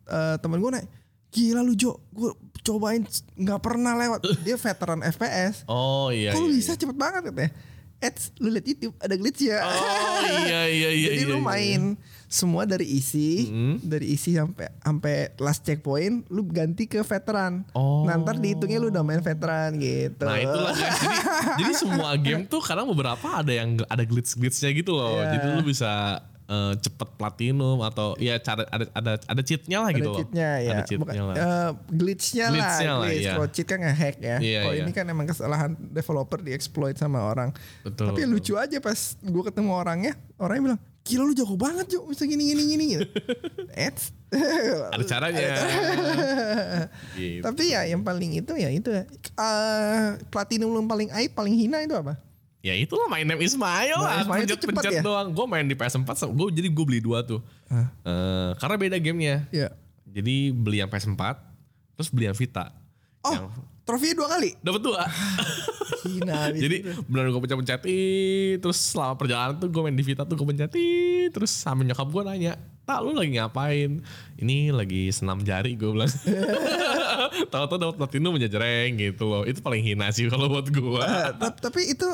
Speaker 3: eh, temen gue naik gila lu Jo gue cobain nggak pernah lewat dia veteran FPS
Speaker 2: Oh iya.
Speaker 3: kok
Speaker 2: iya,
Speaker 3: bisa cepet banget katanya Eds, lu liat YouTube ada glitch ya.
Speaker 2: Oh iya iya iya.
Speaker 3: Jadi
Speaker 2: iya,
Speaker 3: lu
Speaker 2: iya.
Speaker 3: main semua dari isi,
Speaker 2: Hmm.
Speaker 3: dari isi sampai sampai last checkpoint, lu ganti ke veteran.
Speaker 2: Oh.
Speaker 3: Nah, ntar dihitungnya lu udah main veteran gitu.
Speaker 2: Nah itulah guys. Jadi, jadi semua game tuh kadang beberapa ada yang ada glitch glitchnya gitu loh.
Speaker 3: Iya.
Speaker 2: Jadi lu bisa eh, cepet platinum atau ya cara ada ada ada cheatnya lah
Speaker 3: ada
Speaker 2: gitu loh.
Speaker 3: cheatnya ya.
Speaker 2: Ada cheatnya
Speaker 3: Bukan-
Speaker 2: lah.
Speaker 3: eh, glitchnya lah.
Speaker 2: Glitchnya lah,
Speaker 3: glitch.
Speaker 2: iya.
Speaker 3: Kalau cheat kan nge-hack ya.
Speaker 2: Iya,
Speaker 3: Kalau
Speaker 2: iya.
Speaker 3: ini kan emang kesalahan developer dieksploit sama orang.
Speaker 2: Betul,
Speaker 3: Tapi
Speaker 2: betul.
Speaker 3: lucu aja pas gue ketemu orangnya, orangnya bilang, gila lu jago banget Jo, bisa gini gini gini gitu. Eds.
Speaker 2: Ada caranya. gitu.
Speaker 3: Tapi ya yang paling itu ya itu ya. Eh, platinum lu paling aib paling hina itu apa?
Speaker 2: Ya itulah main name Ismail lah.
Speaker 3: Ismail itu
Speaker 2: Pencet-pencet
Speaker 3: cepet ya?
Speaker 2: doang. Gue main di PS4. Gue jadi gue beli dua tuh. Eh, karena beda gamenya.
Speaker 3: Ya.
Speaker 2: Jadi beli yang PS4. Terus beli yang Vita.
Speaker 3: Oh,
Speaker 2: Yang
Speaker 3: trofi dua kali.
Speaker 2: dapat dua.
Speaker 3: Hina.
Speaker 2: Jadi
Speaker 3: itu.
Speaker 2: benar gue pencet-pencet ih, terus selama perjalanan tuh gue main di Vita tuh gue pencet terus sama nyokap gue nanya, tak lu lagi ngapain? Ini lagi senam jari gue bilang. Tahu-tahu dapat platinum menjajreng gitu loh. Itu paling hina sih kalau buat gue.
Speaker 3: Eh, tap- tapi itu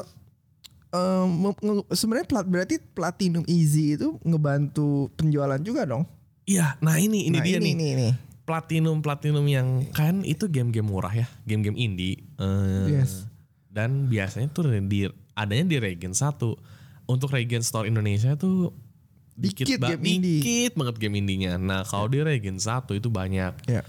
Speaker 3: nge- sebenarnya plat berarti platinum easy itu ngebantu penjualan juga dong.
Speaker 2: Iya, nah ini ini
Speaker 3: Nah,
Speaker 2: dia nih.
Speaker 3: ini, nih.
Speaker 2: Platinum platinum yang kan itu game-game murah ya, game-game indie. Eh,
Speaker 3: Yes.
Speaker 2: Dan biasanya tuh di adanya di Regen 1. Untuk Regen Store Indonesia tuh dikit,
Speaker 3: Dikit
Speaker 2: ba-
Speaker 3: game indie.
Speaker 2: dikit banget game indinya. Nah, kalau di Regen 1 itu banyak.
Speaker 3: Ya.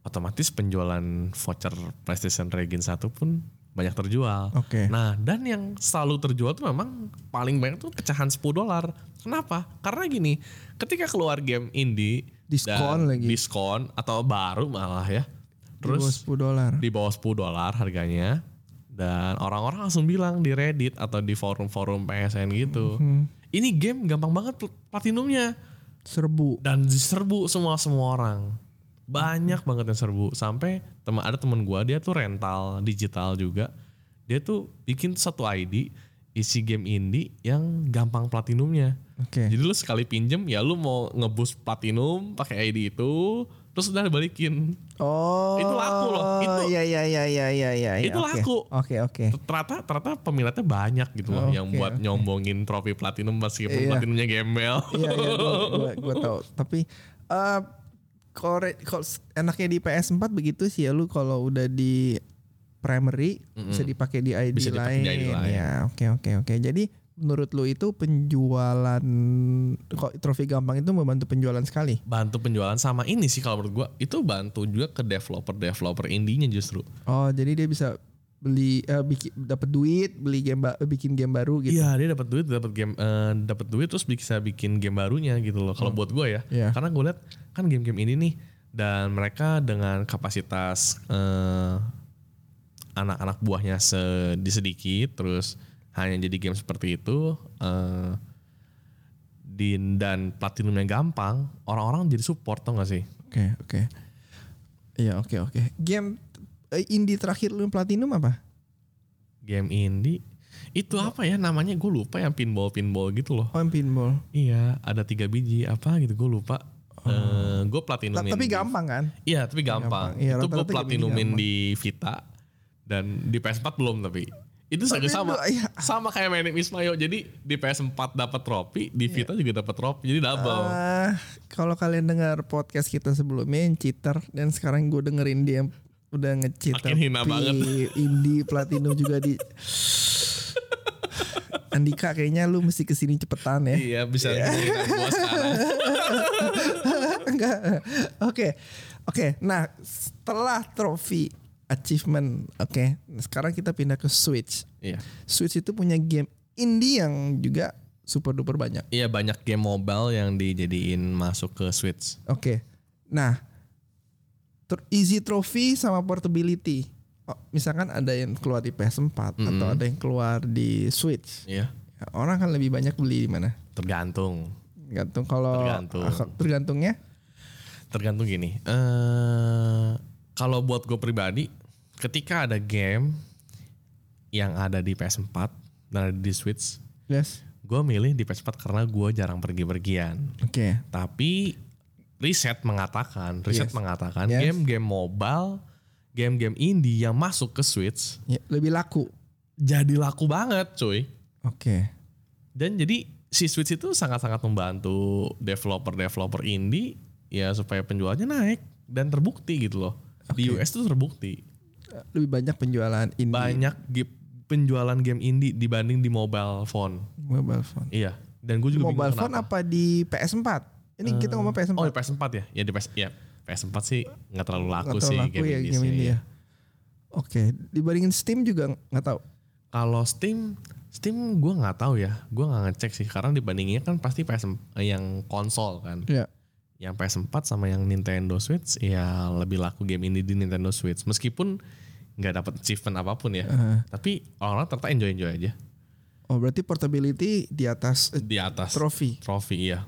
Speaker 2: Otomatis penjualan voucher PlayStation Regen 1 pun banyak terjual.
Speaker 3: Oke.
Speaker 2: Nah, dan yang selalu terjual tuh memang paling banyak tuh pecahan 10 dolar. Kenapa? Karena gini, ketika keluar game indie
Speaker 3: Diskon lagi.
Speaker 2: diskon atau baru malah ya.
Speaker 3: Terus
Speaker 2: Terus
Speaker 3: 10 dolar.
Speaker 2: di bawah 10 dolar harganya dan orang-orang langsung bilang di Reddit atau di forum-forum PSN gitu.
Speaker 3: Hmm.
Speaker 2: Ini game gampang banget pl- platinumnya
Speaker 3: Serbu.
Speaker 2: dan diserbu semua semua orang. Banyak banget yang serbu sampai teman ada teman gua dia tuh rental digital juga. Dia tuh bikin satu ID isi game indie yang gampang platinumnya.
Speaker 3: Oke.
Speaker 2: Jadi lu sekali pinjem ya lu mau ngebus platinum pakai ID itu terus udah balikin.
Speaker 3: Oh.
Speaker 2: Itu laku loh, itu-
Speaker 3: Iya iya iya iya iya iya.
Speaker 2: Itu
Speaker 3: oke.
Speaker 2: laku.
Speaker 3: Oke oke.
Speaker 2: ternyata ternyata peminatnya banyak gitu loh
Speaker 3: Oke,
Speaker 2: yang buat
Speaker 3: oke.
Speaker 2: nyombongin trofi platinum meskipun
Speaker 3: Iya.
Speaker 2: platinumnya gembel.
Speaker 3: Iya iya gua, gua, gua tahu. Tapi eh kalau enaknya di PS4 begitu sih ya lu kalau udah di primary bisa dipakai di ID
Speaker 2: Bisa
Speaker 3: lain.
Speaker 2: di ID lain.
Speaker 3: Ya, oke oke oke. Jadi menurut lu itu penjualan kok trofi gampang itu membantu penjualan sekali.
Speaker 2: bantu penjualan sama ini sih kalau menurut gua itu bantu juga ke developer developer indinya justru.
Speaker 3: Oh, jadi dia bisa beli eh, bikin dapat duit, beli game bikin game baru gitu.
Speaker 2: Iya dia dapat duit dapat game eh, dapat duit terus bisa bikin game barunya gitu loh. Kalau buat gua ya,
Speaker 3: Iya.
Speaker 2: karena gue lihat kan game-game ini nih dan mereka dengan kapasitas eh, anak-anak buahnya sedi sedikit terus hanya jadi game seperti itu eh, di dan platinumnya gampang, orang-orang jadi support tau gak sih?
Speaker 3: Oke oke. Iya oke oke. Game eh, indie terakhir lu platinum apa?
Speaker 2: Game indie itu apa ya namanya gue lupa yang pinball pinball gitu loh.
Speaker 3: Oh yang pinball.
Speaker 2: Iya, ada tiga biji apa gitu gue lupa. Eh, gue platinumin.
Speaker 3: Ta- tapi gampang kan?
Speaker 2: Iya, tapi gampang.
Speaker 3: Gampang. Iya,
Speaker 2: itu gue platinumin di Vita dan di PS4 belum tapi. Itu
Speaker 3: Tapi
Speaker 2: sama
Speaker 3: lu- iya.
Speaker 2: sama kayak main Ismayo. Jadi di PS4 dapat trofi, di Vita juga dapat trofi. Jadi double.
Speaker 3: Ah, kalau kalian dengar podcast kita sebelumnya yang cheater dan sekarang gue dengerin dia udah
Speaker 2: Makin hina
Speaker 3: tapi
Speaker 2: banget.
Speaker 3: indie platinum juga di Andika kayaknya lu mesti ke sini cepetan ya.
Speaker 2: iya, bisa ngomongin gua sekarang.
Speaker 3: Enggak. Oke. Oke, nah setelah trofi achievement, oke. Sekarang kita pindah ke Switch.
Speaker 2: Iya.
Speaker 3: Switch itu punya game indie yang juga super duper banyak.
Speaker 2: Iya, banyak game mobile yang dijadiin masuk ke Switch.
Speaker 3: Oke. Nah, ter- easy trophy sama portability. Oh, misalkan ada yang keluar di PS4 atau ada yang keluar di Switch.
Speaker 2: Iya.
Speaker 3: Ya, orang kan lebih banyak beli di mana?
Speaker 2: Tergantung.
Speaker 3: Gantung kalau
Speaker 2: Tergantung.
Speaker 3: ah, tergantungnya
Speaker 2: tergantung gini. eh kalau buat gue pribadi, ketika ada game yang ada di PS4 dan ada di Switch,
Speaker 3: yes.
Speaker 2: gue milih di PS4 karena gue jarang pergi-pergian.
Speaker 3: Oke.
Speaker 2: Tapi riset mengatakan, riset
Speaker 3: Yes.
Speaker 2: mengatakan
Speaker 3: Yes.
Speaker 2: game-game mobile, game-game indie yang masuk ke Switch
Speaker 3: Ya, lebih laku.
Speaker 2: jadi laku banget, cuy.
Speaker 3: Oke.
Speaker 2: Dan jadi si Switch itu sangat-sangat membantu developer-developer indie ya supaya penjualannya naik dan terbukti gitu loh. Di
Speaker 3: Oke.
Speaker 2: US itu terbukti.
Speaker 3: Lebih banyak penjualan indie
Speaker 2: Banyak penjualan game indie dibanding di mobile phone.
Speaker 3: mobile phone.
Speaker 2: Iya. Dan gue juga
Speaker 3: Mobile phone
Speaker 2: kenapa.
Speaker 3: apa di PS4? Ini kita ngomong PS4.
Speaker 2: Oh di PS4 ya? Ya di PS ya PS4 sih nggak terlalu laku
Speaker 3: tahu
Speaker 2: sih
Speaker 3: laku
Speaker 2: game
Speaker 3: ya game ini ya. Oke, dibandingin Steam juga nggak tahu.
Speaker 2: Kalau Steam, Steam gue nggak tahu ya. Gue nggak ngecek sih karena dibandinginnya kan pasti PS eh, yang konsol kan.
Speaker 3: Ya.
Speaker 2: yang PS4 sama yang Nintendo Switch ya lebih laku game ini di Nintendo Switch meskipun nggak dapat achievement apa pun ya
Speaker 3: Uh,
Speaker 2: tapi orang-orang ternyata enjoy enjoy aja
Speaker 3: oh berarti portability di atas eh,
Speaker 2: di atas
Speaker 3: trofi.
Speaker 2: trofi iya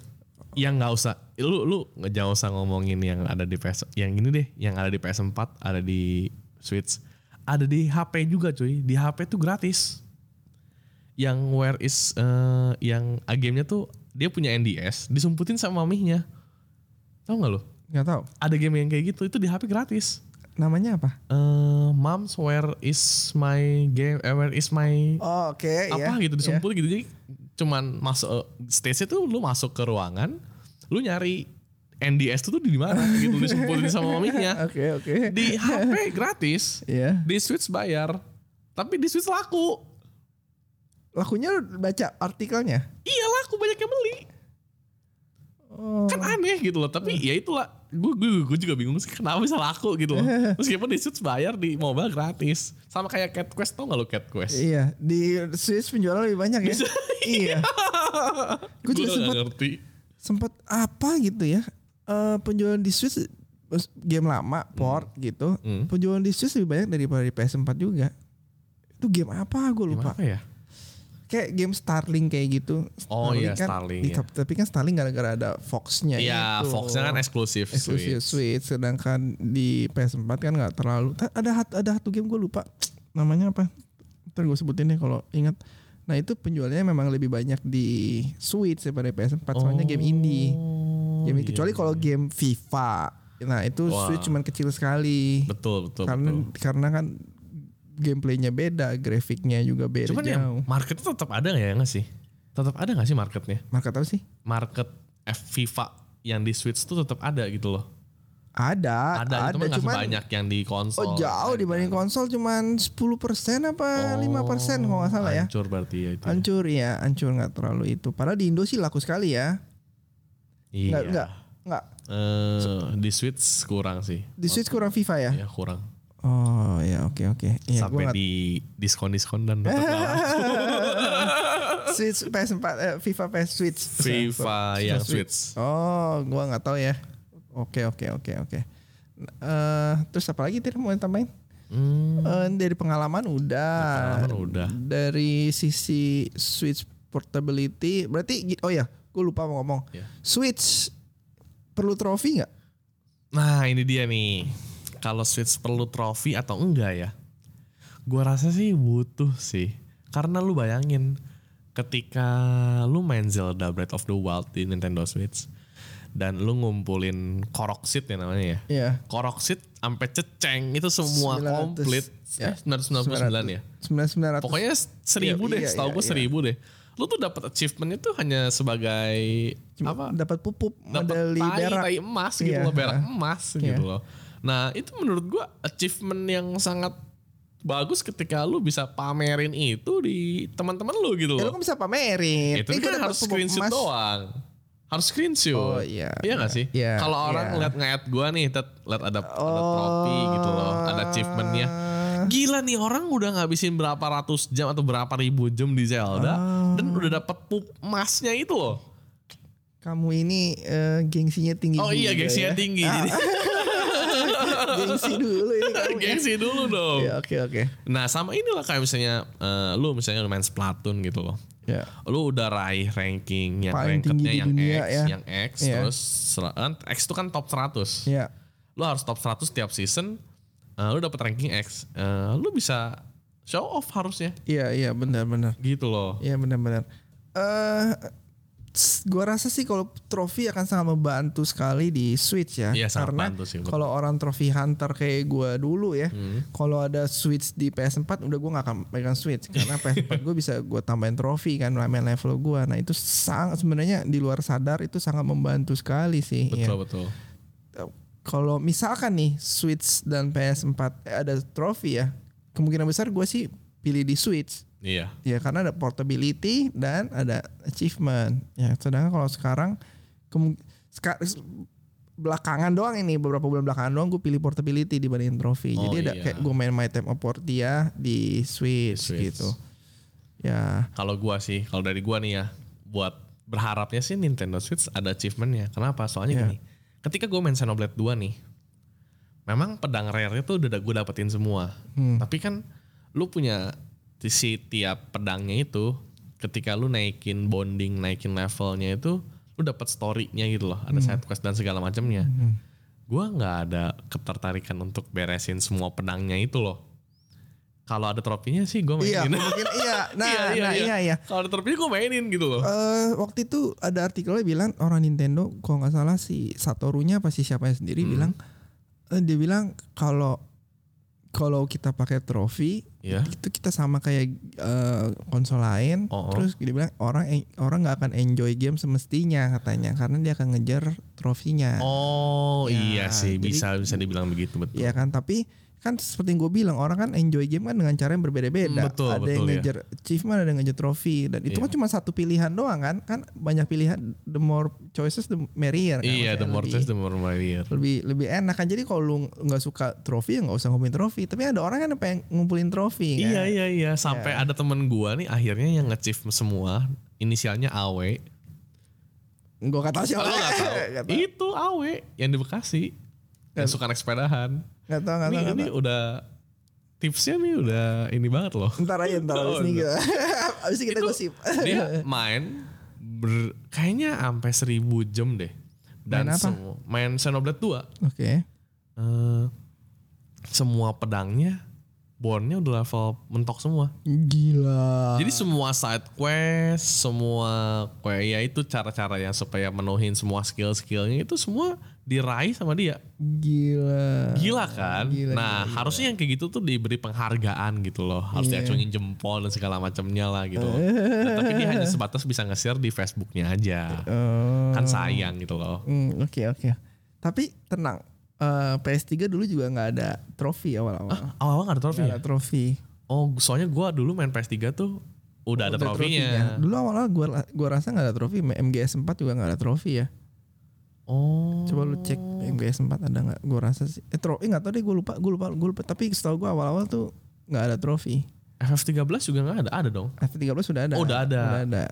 Speaker 2: yang nggak usah lu lu nggak jangan usah ngomongin yang ada di PS yang ini deh yang ada di PS4 ada di Switch ada di HP juga cuy di HP tuh gratis yang where is eh, yang gamenya tuh dia punya NDS disumputin sama maminya tau nggak lo
Speaker 3: Nggak tahu.
Speaker 2: ada game yang kayak gitu itu di HP gratis.
Speaker 3: Namanya apa?
Speaker 2: Eh, Moms where is my game? eh, where is my
Speaker 3: Oh, oke
Speaker 2: apa gitu disumpul gitu jadi cuman masuk stage itu lu masuk ke ruangan, lu nyari NDS itu tuh di mana gitu disumpulin sama maminya.
Speaker 3: Oke, oke.
Speaker 2: Di HP gratis,
Speaker 3: Iya.
Speaker 2: di Switch bayar. Tapi di Switch laku.
Speaker 3: Lakunya baca artikelnya.
Speaker 2: Iya laku banyak yang beli.
Speaker 3: Oh.
Speaker 2: Kan aneh gitu loh. Tapi ya itulah. Gue gue juga bingung sih kenapa bisa laku gitu loh. Meskipun di Switch bayar di mobile gratis. Sama kayak Cat Quest tau gak lo Cat Quest?
Speaker 3: Iya, di Switch penjualan lebih banyak ya. iya. Gue juga
Speaker 2: Gue
Speaker 3: sempat sempat apa gitu ya. Eh penjualan di Switch game lama port gitu.
Speaker 2: Hmm.
Speaker 3: Penjualan di Switch lebih banyak daripada di PS4 juga. Itu game apa gue lupa.
Speaker 2: Gimana ya?
Speaker 3: Kayak game Starlink kayak gitu.
Speaker 2: Oh iya,
Speaker 3: kan
Speaker 2: Starlink,
Speaker 3: di-
Speaker 2: ya.
Speaker 3: Tapi kan Starlink gara-gara ada Fox-nya
Speaker 2: Iya,
Speaker 3: itu.
Speaker 2: Fox-nya kan eksklusif
Speaker 3: eksklusif
Speaker 2: Switch.
Speaker 3: Switch. sedangkan di PS4 kan nggak terlalu ada hat- ada satu game gue lupa namanya apa ntar gue sebutin deh kalau ingat nah itu penjualannya memang lebih banyak di Switch daripada PS4 soalnya game indie game
Speaker 2: iya,
Speaker 3: kecuali kalau game FIFA nah itu
Speaker 2: Wah.
Speaker 3: Switch cuman kecil sekali
Speaker 2: Betul, betul,
Speaker 3: karena
Speaker 2: betul.
Speaker 3: karena kan gameplaynya beda grafiknya juga beda
Speaker 2: Cuman ya market itu tetap ada ya nggak sih? Tetap ada nggak sih marketnya?
Speaker 3: market apa sih
Speaker 2: Market F FIFA yang di Switch tuh tetap ada gitu loh.
Speaker 3: ada
Speaker 2: Ada,
Speaker 3: ada,
Speaker 2: nggak
Speaker 3: cuman
Speaker 2: sebanyak yang di konsol.
Speaker 3: Oh jauh dibanding konsol cuman 10% apa 5% kalau nggak salah ya.
Speaker 2: Hancur berarti ya itu. ya.
Speaker 3: Hancur ya, hancur nggak terlalu itu. Padahal di Indo sih laku sekali ya.
Speaker 2: Iya.
Speaker 3: Nggak nggak nggak
Speaker 2: Eh, di Switch kurang sih.
Speaker 3: di Switch kurang FIFA ya.
Speaker 2: Ya kurang.
Speaker 3: Oh ya oke oke. Iya
Speaker 2: Sampai
Speaker 3: gua
Speaker 2: di diskon-diskon dan tetap nggak laku.
Speaker 3: Switch PS4 eh, FIFA PS Switch.
Speaker 2: FIFA yang Switch.
Speaker 3: Oh, gua nggak tahu ya. Oke oke oke oke. Eh terus apa lagi tadi mau tambahin?
Speaker 2: Hmm,
Speaker 3: Eh, dari pengalaman udah.
Speaker 2: pengalaman udah.
Speaker 3: Dari sisi Switch portability berarti oh ya gue lupa mau ngomong.
Speaker 2: Iya.
Speaker 3: Switch perlu trofi nggak?
Speaker 2: Nah ini dia nih. Kalau Switch perlu trofi atau enggak ya? Gua rasa sih butuh sih. Karena lu bayangin ketika lu main Zelda Breath of the Wild di Nintendo Switch dan lu ngumpulin Koroksit ya namanya ya.
Speaker 3: Iya.
Speaker 2: Koroksit sampai ceceng itu semua
Speaker 3: 900,
Speaker 2: komplit.
Speaker 3: ya.
Speaker 2: Eh, 999 ya.
Speaker 3: Sembilan sembilan ratus.
Speaker 2: Pokoknya seribu
Speaker 3: Iya,
Speaker 2: deh,
Speaker 3: iya,
Speaker 2: setahu
Speaker 3: iya,
Speaker 2: gue
Speaker 3: iya.
Speaker 2: deh. Lu tuh dapat achievement itu hanya sebagai apa?
Speaker 3: dapat pupuk
Speaker 2: dapat
Speaker 3: medali
Speaker 2: tai,
Speaker 3: berak.
Speaker 2: tai emas gitu
Speaker 3: Iya.
Speaker 2: loh, berak emas
Speaker 3: Iya.
Speaker 2: gitu loh. Nah itu menurut gua achievement yang sangat bagus ketika lu bisa pamerin itu di teman-teman lu gitu
Speaker 3: Ya lu
Speaker 2: loh.
Speaker 3: kan bisa pamerin.
Speaker 2: itu kan harus screenshot doang. Harus screenshot.
Speaker 3: Oh, iya.
Speaker 2: Iya gak sih?
Speaker 3: Iya,
Speaker 2: Kalau orang
Speaker 3: iya.
Speaker 2: ngeliat nge gua nih, liat ada, ada
Speaker 3: Oh.
Speaker 2: trofi gitu loh, ada achievementnya. Gila nih orang udah ngabisin berapa ratus jam atau berapa ribu jam di Zelda
Speaker 3: Oh.
Speaker 2: dan udah dapat pup emasnya itu loh.
Speaker 3: Kamu ini eh, gengsinya tinggi
Speaker 2: Oh iya gengsinya
Speaker 3: ya.
Speaker 2: tinggi. Jadi
Speaker 3: Gengsi dulu ini kamu. ya.
Speaker 2: gengsi dulu dong.
Speaker 3: Ya, oke oke.
Speaker 2: Nah sama inilah kayak misalnya eh, lu misalnya main Splatoon gitu loh.
Speaker 3: Ya.
Speaker 2: Lu udah raih ranking yang
Speaker 3: Paling di
Speaker 2: yang
Speaker 3: dunia
Speaker 2: X,
Speaker 3: ya.
Speaker 2: yang X
Speaker 3: Iya.
Speaker 2: terus kan X itu kan top 100.
Speaker 3: Ya.
Speaker 2: Lu harus top 100 tiap season. eh, lu dapet ranking X. Eh, lu bisa show off harusnya
Speaker 3: Iya iya benar benar.
Speaker 2: gitu loh.
Speaker 3: Iya benar benar. Eh gua rasa sih kalau trofi akan sangat membantu sekali di Switch ya.
Speaker 2: Sangat
Speaker 3: Karena
Speaker 2: betul.
Speaker 3: kalau orang trofi hunter kayak gua dulu ya,
Speaker 2: Hmm.
Speaker 3: kalau ada Switch di PS4 udah gua nggak akan pegang Switch karena PS4 gua bisa gua tambahin trofi kan main level gua. Nah, itu sangat sebenarnya di luar sadar itu sangat membantu sekali sih. ya.
Speaker 2: Betul betul.
Speaker 3: Kalau misalkan nih Switch dan PS4 ada trofi ya, kemungkinan besar gua sih pilih di Switch.
Speaker 2: Iya.
Speaker 3: Ya karena ada portability dan ada achievement. Ya sedangkan kalau sekarang seka- belakangan doang ini beberapa bulan belakangan doang gue pilih portability dibanding trofi.
Speaker 2: Oh,
Speaker 3: Jadi ada
Speaker 2: iya.
Speaker 3: kayak gue main My Time of Portia di Switch,
Speaker 2: Switch.
Speaker 3: gitu. Ya
Speaker 2: Kalau gua sih, kalau dari gua nih ya, buat berharapnya sih Nintendo Switch ada achievementnya. Kenapa? Soalnya
Speaker 3: Iya.
Speaker 2: gini, ketika gue main Xenoblade 2 nih, memang pedang rare itu udah gue dapetin semua.
Speaker 3: Hmm.
Speaker 2: Tapi kan lu punya di si tiap pedangnya itu, ketika lu naikin bonding, naikin levelnya itu, lu dapet story-nya gitu loh, ada side quest dan segala macamnya. Gua nggak ada ketertarikan untuk beresin semua pedangnya itu loh. Kalau ada trofinya sih gue
Speaker 3: iya
Speaker 2: mainin.
Speaker 3: mungkin iya. Nah nah iya iya.
Speaker 2: Kalau ada trofinya gue mainin gitu loh.
Speaker 3: Eh, waktu itu ada artikelnya bilang orang Nintendo kalau nggak salah si Satorunya apa si siapa sendiri
Speaker 2: Hmm.
Speaker 3: bilang eh, dia bilang kalau kalau kita pakai trofi
Speaker 2: Iya.
Speaker 3: itu kita sama kayak eh, konsol lain
Speaker 2: Oh, oh.
Speaker 3: terus dia bilang orang orang nggak akan enjoy game semestinya katanya karena dia akan ngejar trofinya
Speaker 2: Oh
Speaker 3: Ya,
Speaker 2: iya sih
Speaker 3: jadi-
Speaker 2: bisa bisa dibilang begitu betul.
Speaker 3: ya kan tapi kan seperti yang gue bilang orang kan enjoy game kan dengan cara yang berbeda-beda.
Speaker 2: Hmm, betul,
Speaker 3: ada yang
Speaker 2: betul, ya.
Speaker 3: ngejar achievement ada yang ngejar trofi dan itu
Speaker 2: Iya.
Speaker 3: kan cuma satu pilihan doang kan? Kan banyak pilihan the more choices the merrier kan
Speaker 2: Iya, the more
Speaker 3: lebih-
Speaker 2: choice the more merrier.
Speaker 3: lebih lebih enak kan? Jadi kalau lu nggak suka trofi ya nggak usah ngumpulin trofi. Tapi ada orang kan yang pengen ngumpulin trofi kan?
Speaker 2: Iya iya iya. Sampai ada temen gua nih akhirnya yang nge-achieve semua. Inisialnya AW.
Speaker 3: gue kata siapa.
Speaker 2: Nggak tahu. itu AW yang di Bekasi yang suka naik sepedahan.
Speaker 3: nggak
Speaker 2: Ini
Speaker 3: tahu nggak
Speaker 2: ini udah tipsnya nih udah ini banget loh.
Speaker 3: ntar aja ntar abis
Speaker 2: Oh,
Speaker 3: ini kita abis ini kita gosip
Speaker 2: Dia main ber, kayaknya sampai seribu jam deh. Dan
Speaker 3: Main apa?
Speaker 2: semua main Xenoblade 2.
Speaker 3: oke
Speaker 2: eh, semua pedangnya bornya udah level mentok semua.
Speaker 3: gila
Speaker 2: Jadi semua side quest, semua kayak ya itu cara-cara yang supaya menuhin semua skill-skillnya itu semua diraih sama dia.
Speaker 3: gila
Speaker 2: Gila kan?
Speaker 3: Gila,
Speaker 2: nah
Speaker 3: gila,
Speaker 2: harusnya yang kayak gitu tuh diberi penghargaan gitu loh. Harus
Speaker 3: Iya.
Speaker 2: diacungin jempol dan segala macamnya lah gitu. Nah, tapi dia hanya sebatas bisa nge-share di Facebooknya aja.
Speaker 3: Oh.
Speaker 2: Kan sayang gitu loh.
Speaker 3: Hmm, Oke oke. Tapi tenang. eh, PS3 dulu juga nggak ada trofi awal-awal.
Speaker 2: Awal-awal gak ada trofi
Speaker 3: Nggak
Speaker 2: ya?
Speaker 3: ada trofi.
Speaker 2: Oh soalnya gua dulu main PS3 tuh udah ada
Speaker 3: Udah
Speaker 2: trofinya.
Speaker 3: Dulu awal-awal gua gua rasa nggak ada trofi. MGS 4 juga nggak ada trofi ya.
Speaker 2: Oh.
Speaker 3: Coba lu cek MGS 4 ada nggak? Gua rasa sih. Eh trofi nggak tahu deh. Gua lupa. Gua lupa. Gua lupa. Tapi setahu gua awal-awal tuh nggak ada trofi.
Speaker 2: FF13 juga gak ada, ada dong.
Speaker 3: F13 sudah ada.
Speaker 2: Oh, udah ada.
Speaker 3: Udah ada.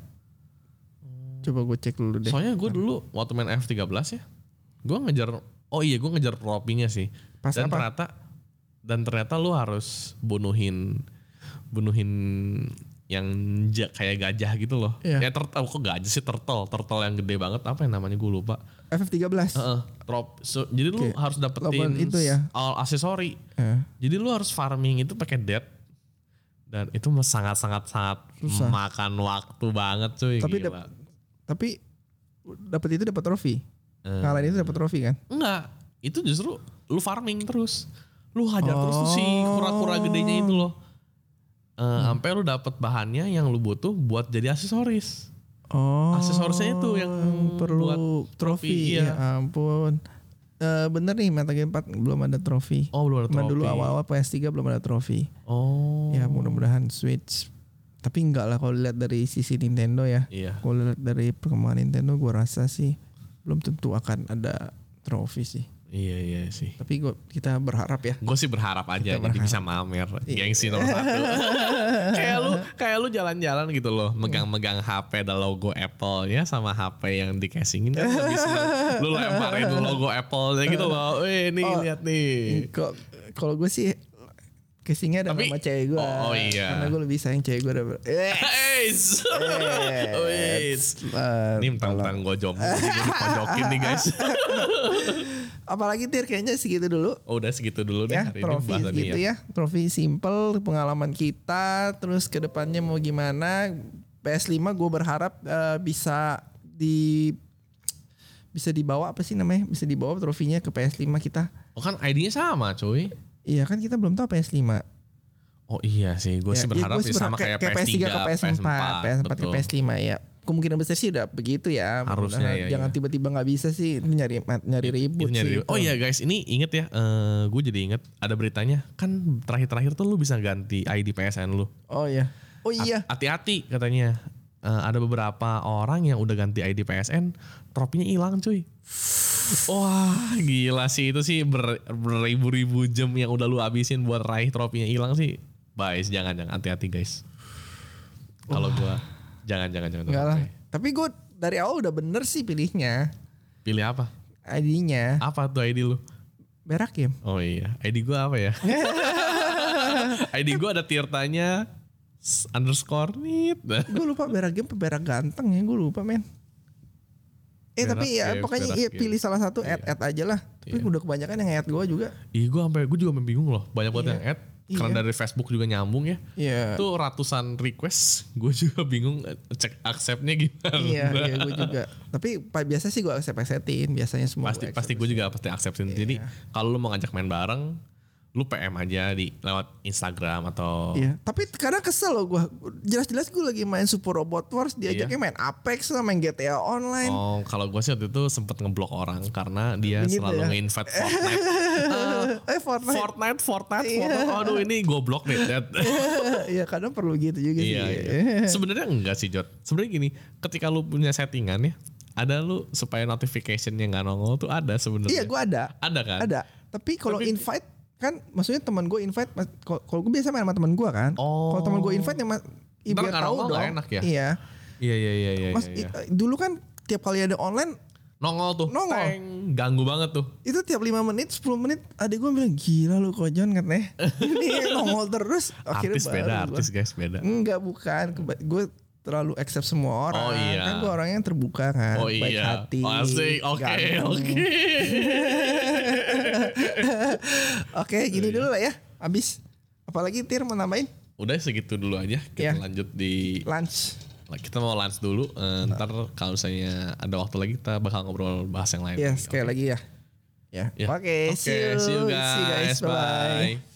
Speaker 3: Coba gue cek dulu deh.
Speaker 2: Soalnya gue dulu waktu main F13 ya, gue ngejar, oh iya gue ngejar tropinya sih.
Speaker 3: Pas
Speaker 2: dan
Speaker 3: apa?
Speaker 2: ternyata dan ternyata lu harus bunuhin bunuhin yang ja- kayak gajah gitu loh.
Speaker 3: Iya.
Speaker 2: Ya turtle kok gajah sih turtle, turtle yang gede banget apa yang namanya gue lupa.
Speaker 3: FF13.
Speaker 2: Heeh, trop. So, jadi lu
Speaker 3: Oke.
Speaker 2: harus dapetin
Speaker 3: itu ya.
Speaker 2: all aksesori.
Speaker 3: Eh,
Speaker 2: Jadi lu harus farming itu pakai dead dan itu sangat sangat sangat
Speaker 3: Susah.
Speaker 2: makan waktu banget cuy.
Speaker 3: Tapi
Speaker 2: gila.
Speaker 3: dap- tapi dapat itu dapat trofi.
Speaker 2: Eh.
Speaker 3: Ngalahin itu dapat trofi kan?
Speaker 2: Enggak, itu justru lu farming terus. Lu hajar terus tuh si
Speaker 3: Oh.
Speaker 2: kura-kura gedenya itu loh. Eh, Sampai lu dapet bahannya yang lu butuh buat jadi aksesoris.
Speaker 3: Oh.
Speaker 2: Aksesorisnya itu yang
Speaker 3: perlu
Speaker 2: buat
Speaker 3: trofi.
Speaker 2: trofi, iya.
Speaker 3: Ya ampun. Eh bener nih Metal Gear 4 belum ada trofi.
Speaker 2: Oh belum ada trofi.
Speaker 3: dulu awal-awal PS3 belum ada trofi.
Speaker 2: Oh.
Speaker 3: Ya mudah-mudahan Switch. Tapi enggak lah kalau lihat dari sisi Nintendo ya.
Speaker 2: Iya.
Speaker 3: Kalau lihat dari perkembangan Nintendo gue rasa sih belum tentu akan ada trofi sih.
Speaker 2: Iya iya sih.
Speaker 3: Tapi gua, kita berharap ya.
Speaker 2: Gue sih berharap aja
Speaker 3: Kita
Speaker 2: jadi
Speaker 3: berharap.
Speaker 2: bisa mamer
Speaker 3: Iya.
Speaker 2: gengsi nomor satu. kayak lu kayak lu jalan-jalan gitu loh, megang-megang HP ada logo Apple ya sama HP yang di casingin kan lebih. Lu lemparin logo Apple gitu loh. Wih, nih
Speaker 3: Oh.
Speaker 2: lihat nih.
Speaker 3: Kok kalau gue sih casingnya ada
Speaker 2: Tapi-
Speaker 3: nama cewek gue.
Speaker 2: Oh, iya.
Speaker 3: Karena gue lebih sayang cewek gue. Eh,
Speaker 2: Eits. Eits.
Speaker 3: eh,
Speaker 2: Ini mentang-mentang gue jomblo jadi gue dipojokin nih guys.
Speaker 3: Apalagi tir kayaknya segitu dulu.
Speaker 2: Oh, udah segitu dulu deh
Speaker 3: ya
Speaker 2: hari
Speaker 3: trofi
Speaker 2: ini
Speaker 3: gitu ya. trofi simple pengalaman kita terus ke depannya mau gimana PS5 gue berharap eh, bisa di bisa dibawa apa sih namanya bisa dibawa trofinya ke PS5 kita
Speaker 2: Oh kan ID-nya sama cuy.
Speaker 3: iya kan kita belum tahu PS5
Speaker 2: Oh iya sih, gue
Speaker 3: Ya,
Speaker 2: sih
Speaker 3: ya,
Speaker 2: berharap
Speaker 3: gua
Speaker 2: sih sama kayak, PS3,
Speaker 3: ke PS4 PS4 ke
Speaker 2: betul.
Speaker 3: PS5 ya kemungkinan besar sih udah begitu ya
Speaker 2: Harusnya ya,
Speaker 3: jangan
Speaker 2: iya.
Speaker 3: tiba-tiba nggak bisa sih nyari nyari ribut
Speaker 2: Itu nyari
Speaker 3: sih
Speaker 2: ribut. Oh iya guys, ini inget ya, gue jadi inget ada beritanya kan terakhir-terakhir tuh lu bisa ganti ID PSN lu.
Speaker 3: oh iya oh iya
Speaker 2: Hati-hati katanya. Eh, ada beberapa orang yang udah ganti ID PSN, tropinya hilang cuy. Wah gila sih itu sih ber- beribu-ribu jam yang udah lu habisin buat raih tropinya hilang sih. Guys jangan jangan hati-hati guys. Kalau gua jangan jangan jangan.
Speaker 3: enggak lah tapi gue dari awal udah bener sih pilihnya
Speaker 2: Pilih apa?
Speaker 3: ID-nya
Speaker 2: Apa tuh ID lu?
Speaker 3: berak ya
Speaker 2: Oh iya, ID gua apa ya? ID gua ada tirtanya underscore nit.
Speaker 3: gue lupa berak game apa berak ganteng ya gue lupa men eh
Speaker 2: Berak
Speaker 3: tapi ya
Speaker 2: game,
Speaker 3: pokoknya iya, pilih salah satu add add aja lah tapi
Speaker 2: Iya.
Speaker 3: udah kebanyakan yang add gue juga
Speaker 2: Ih gua sampai gua juga bingung loh, banyak banget
Speaker 3: Iya.
Speaker 2: yang add. Karena dari Facebook juga nyambung ya.
Speaker 3: iya
Speaker 2: Itu ratusan request, gue juga bingung eh, cek acceptnya gimana.
Speaker 3: iya iya gue juga tapi biasa sih gue accept acceptin biasanya semua
Speaker 2: pasti
Speaker 3: gua
Speaker 2: pasti gue juga pasti acceptin. Jadi kalau lu mau ngajak main bareng, lu PM aja di lewat Instagram atau
Speaker 3: Iya, tapi kadang kesel loh gue. Jelas-jelas gue lagi main Super Robot Wars, diajaknya main Apex lah, main GTA Online.
Speaker 2: Iya. Oh, kalau gue sih waktu itu sempet ngeblok orang karena dia
Speaker 3: Begitu
Speaker 2: selalu
Speaker 3: ya?
Speaker 2: nge-invite Fortnite. Eh,
Speaker 3: eh Fortnite.
Speaker 2: Fortnite, Fortnite,
Speaker 3: Iya.
Speaker 2: Fortnite. Aduh ini goblok nih, Dad.
Speaker 3: Iya kadang perlu gitu juga sih.
Speaker 2: iya, iya. Sebenarnya enggak sih, Jot. Sebenarnya gini, ketika lu punya settingan ya, ada lu supaya notification-nya nggak nongol tuh ada sebenarnya.
Speaker 3: Iya gue ada,
Speaker 2: Ada kan?
Speaker 3: ada. Tapi kalau invite kan, maksudnya teman gue invite, kalau gue biasa main sama teman gue kan.
Speaker 2: Oh.
Speaker 3: Kalau teman gue invite ya mas, ya biar
Speaker 2: nggak
Speaker 3: tahu dong.
Speaker 2: enak ya?
Speaker 3: Iya.
Speaker 2: Iya, iya, iya, iya.
Speaker 3: Mas
Speaker 2: iya, iya.
Speaker 3: i- dulu kan tiap kali ada online
Speaker 2: Nongol tuh.
Speaker 3: Nongol.
Speaker 2: Teng. Ganggu banget tuh.
Speaker 3: itu tiap 5 menit 10 menit adik gue bilang gila lu kojon katanya ini nongol terus akhirnya
Speaker 2: artis beda, artis guys beda.
Speaker 3: Enggak bukan, gue terlalu accept semua orang.
Speaker 2: Oh, iya.
Speaker 3: Kan gue orangnya yang terbuka kan,
Speaker 2: Oh
Speaker 3: baik
Speaker 2: iya.
Speaker 3: hati.
Speaker 2: Oh, asik. Oke, oke.
Speaker 3: Oke, gini
Speaker 2: Iya.
Speaker 3: dulu lah ya. Abis. Apalagi Tir mau nambahin
Speaker 2: Udah segitu dulu aja. Kita
Speaker 3: Iya.
Speaker 2: lanjut di
Speaker 3: lunch.
Speaker 2: kita mau lunch dulu. Eh, ntar kalau misalnya ada waktu lagi kita bakal ngobrol bahas yang lain.
Speaker 3: Ya,
Speaker 2: lagi.
Speaker 3: sekali lagi ya. Ya.
Speaker 2: Ya.
Speaker 3: Oke,
Speaker 2: Oke,
Speaker 3: see you.
Speaker 2: see you guys.
Speaker 3: Bye.
Speaker 2: Bye.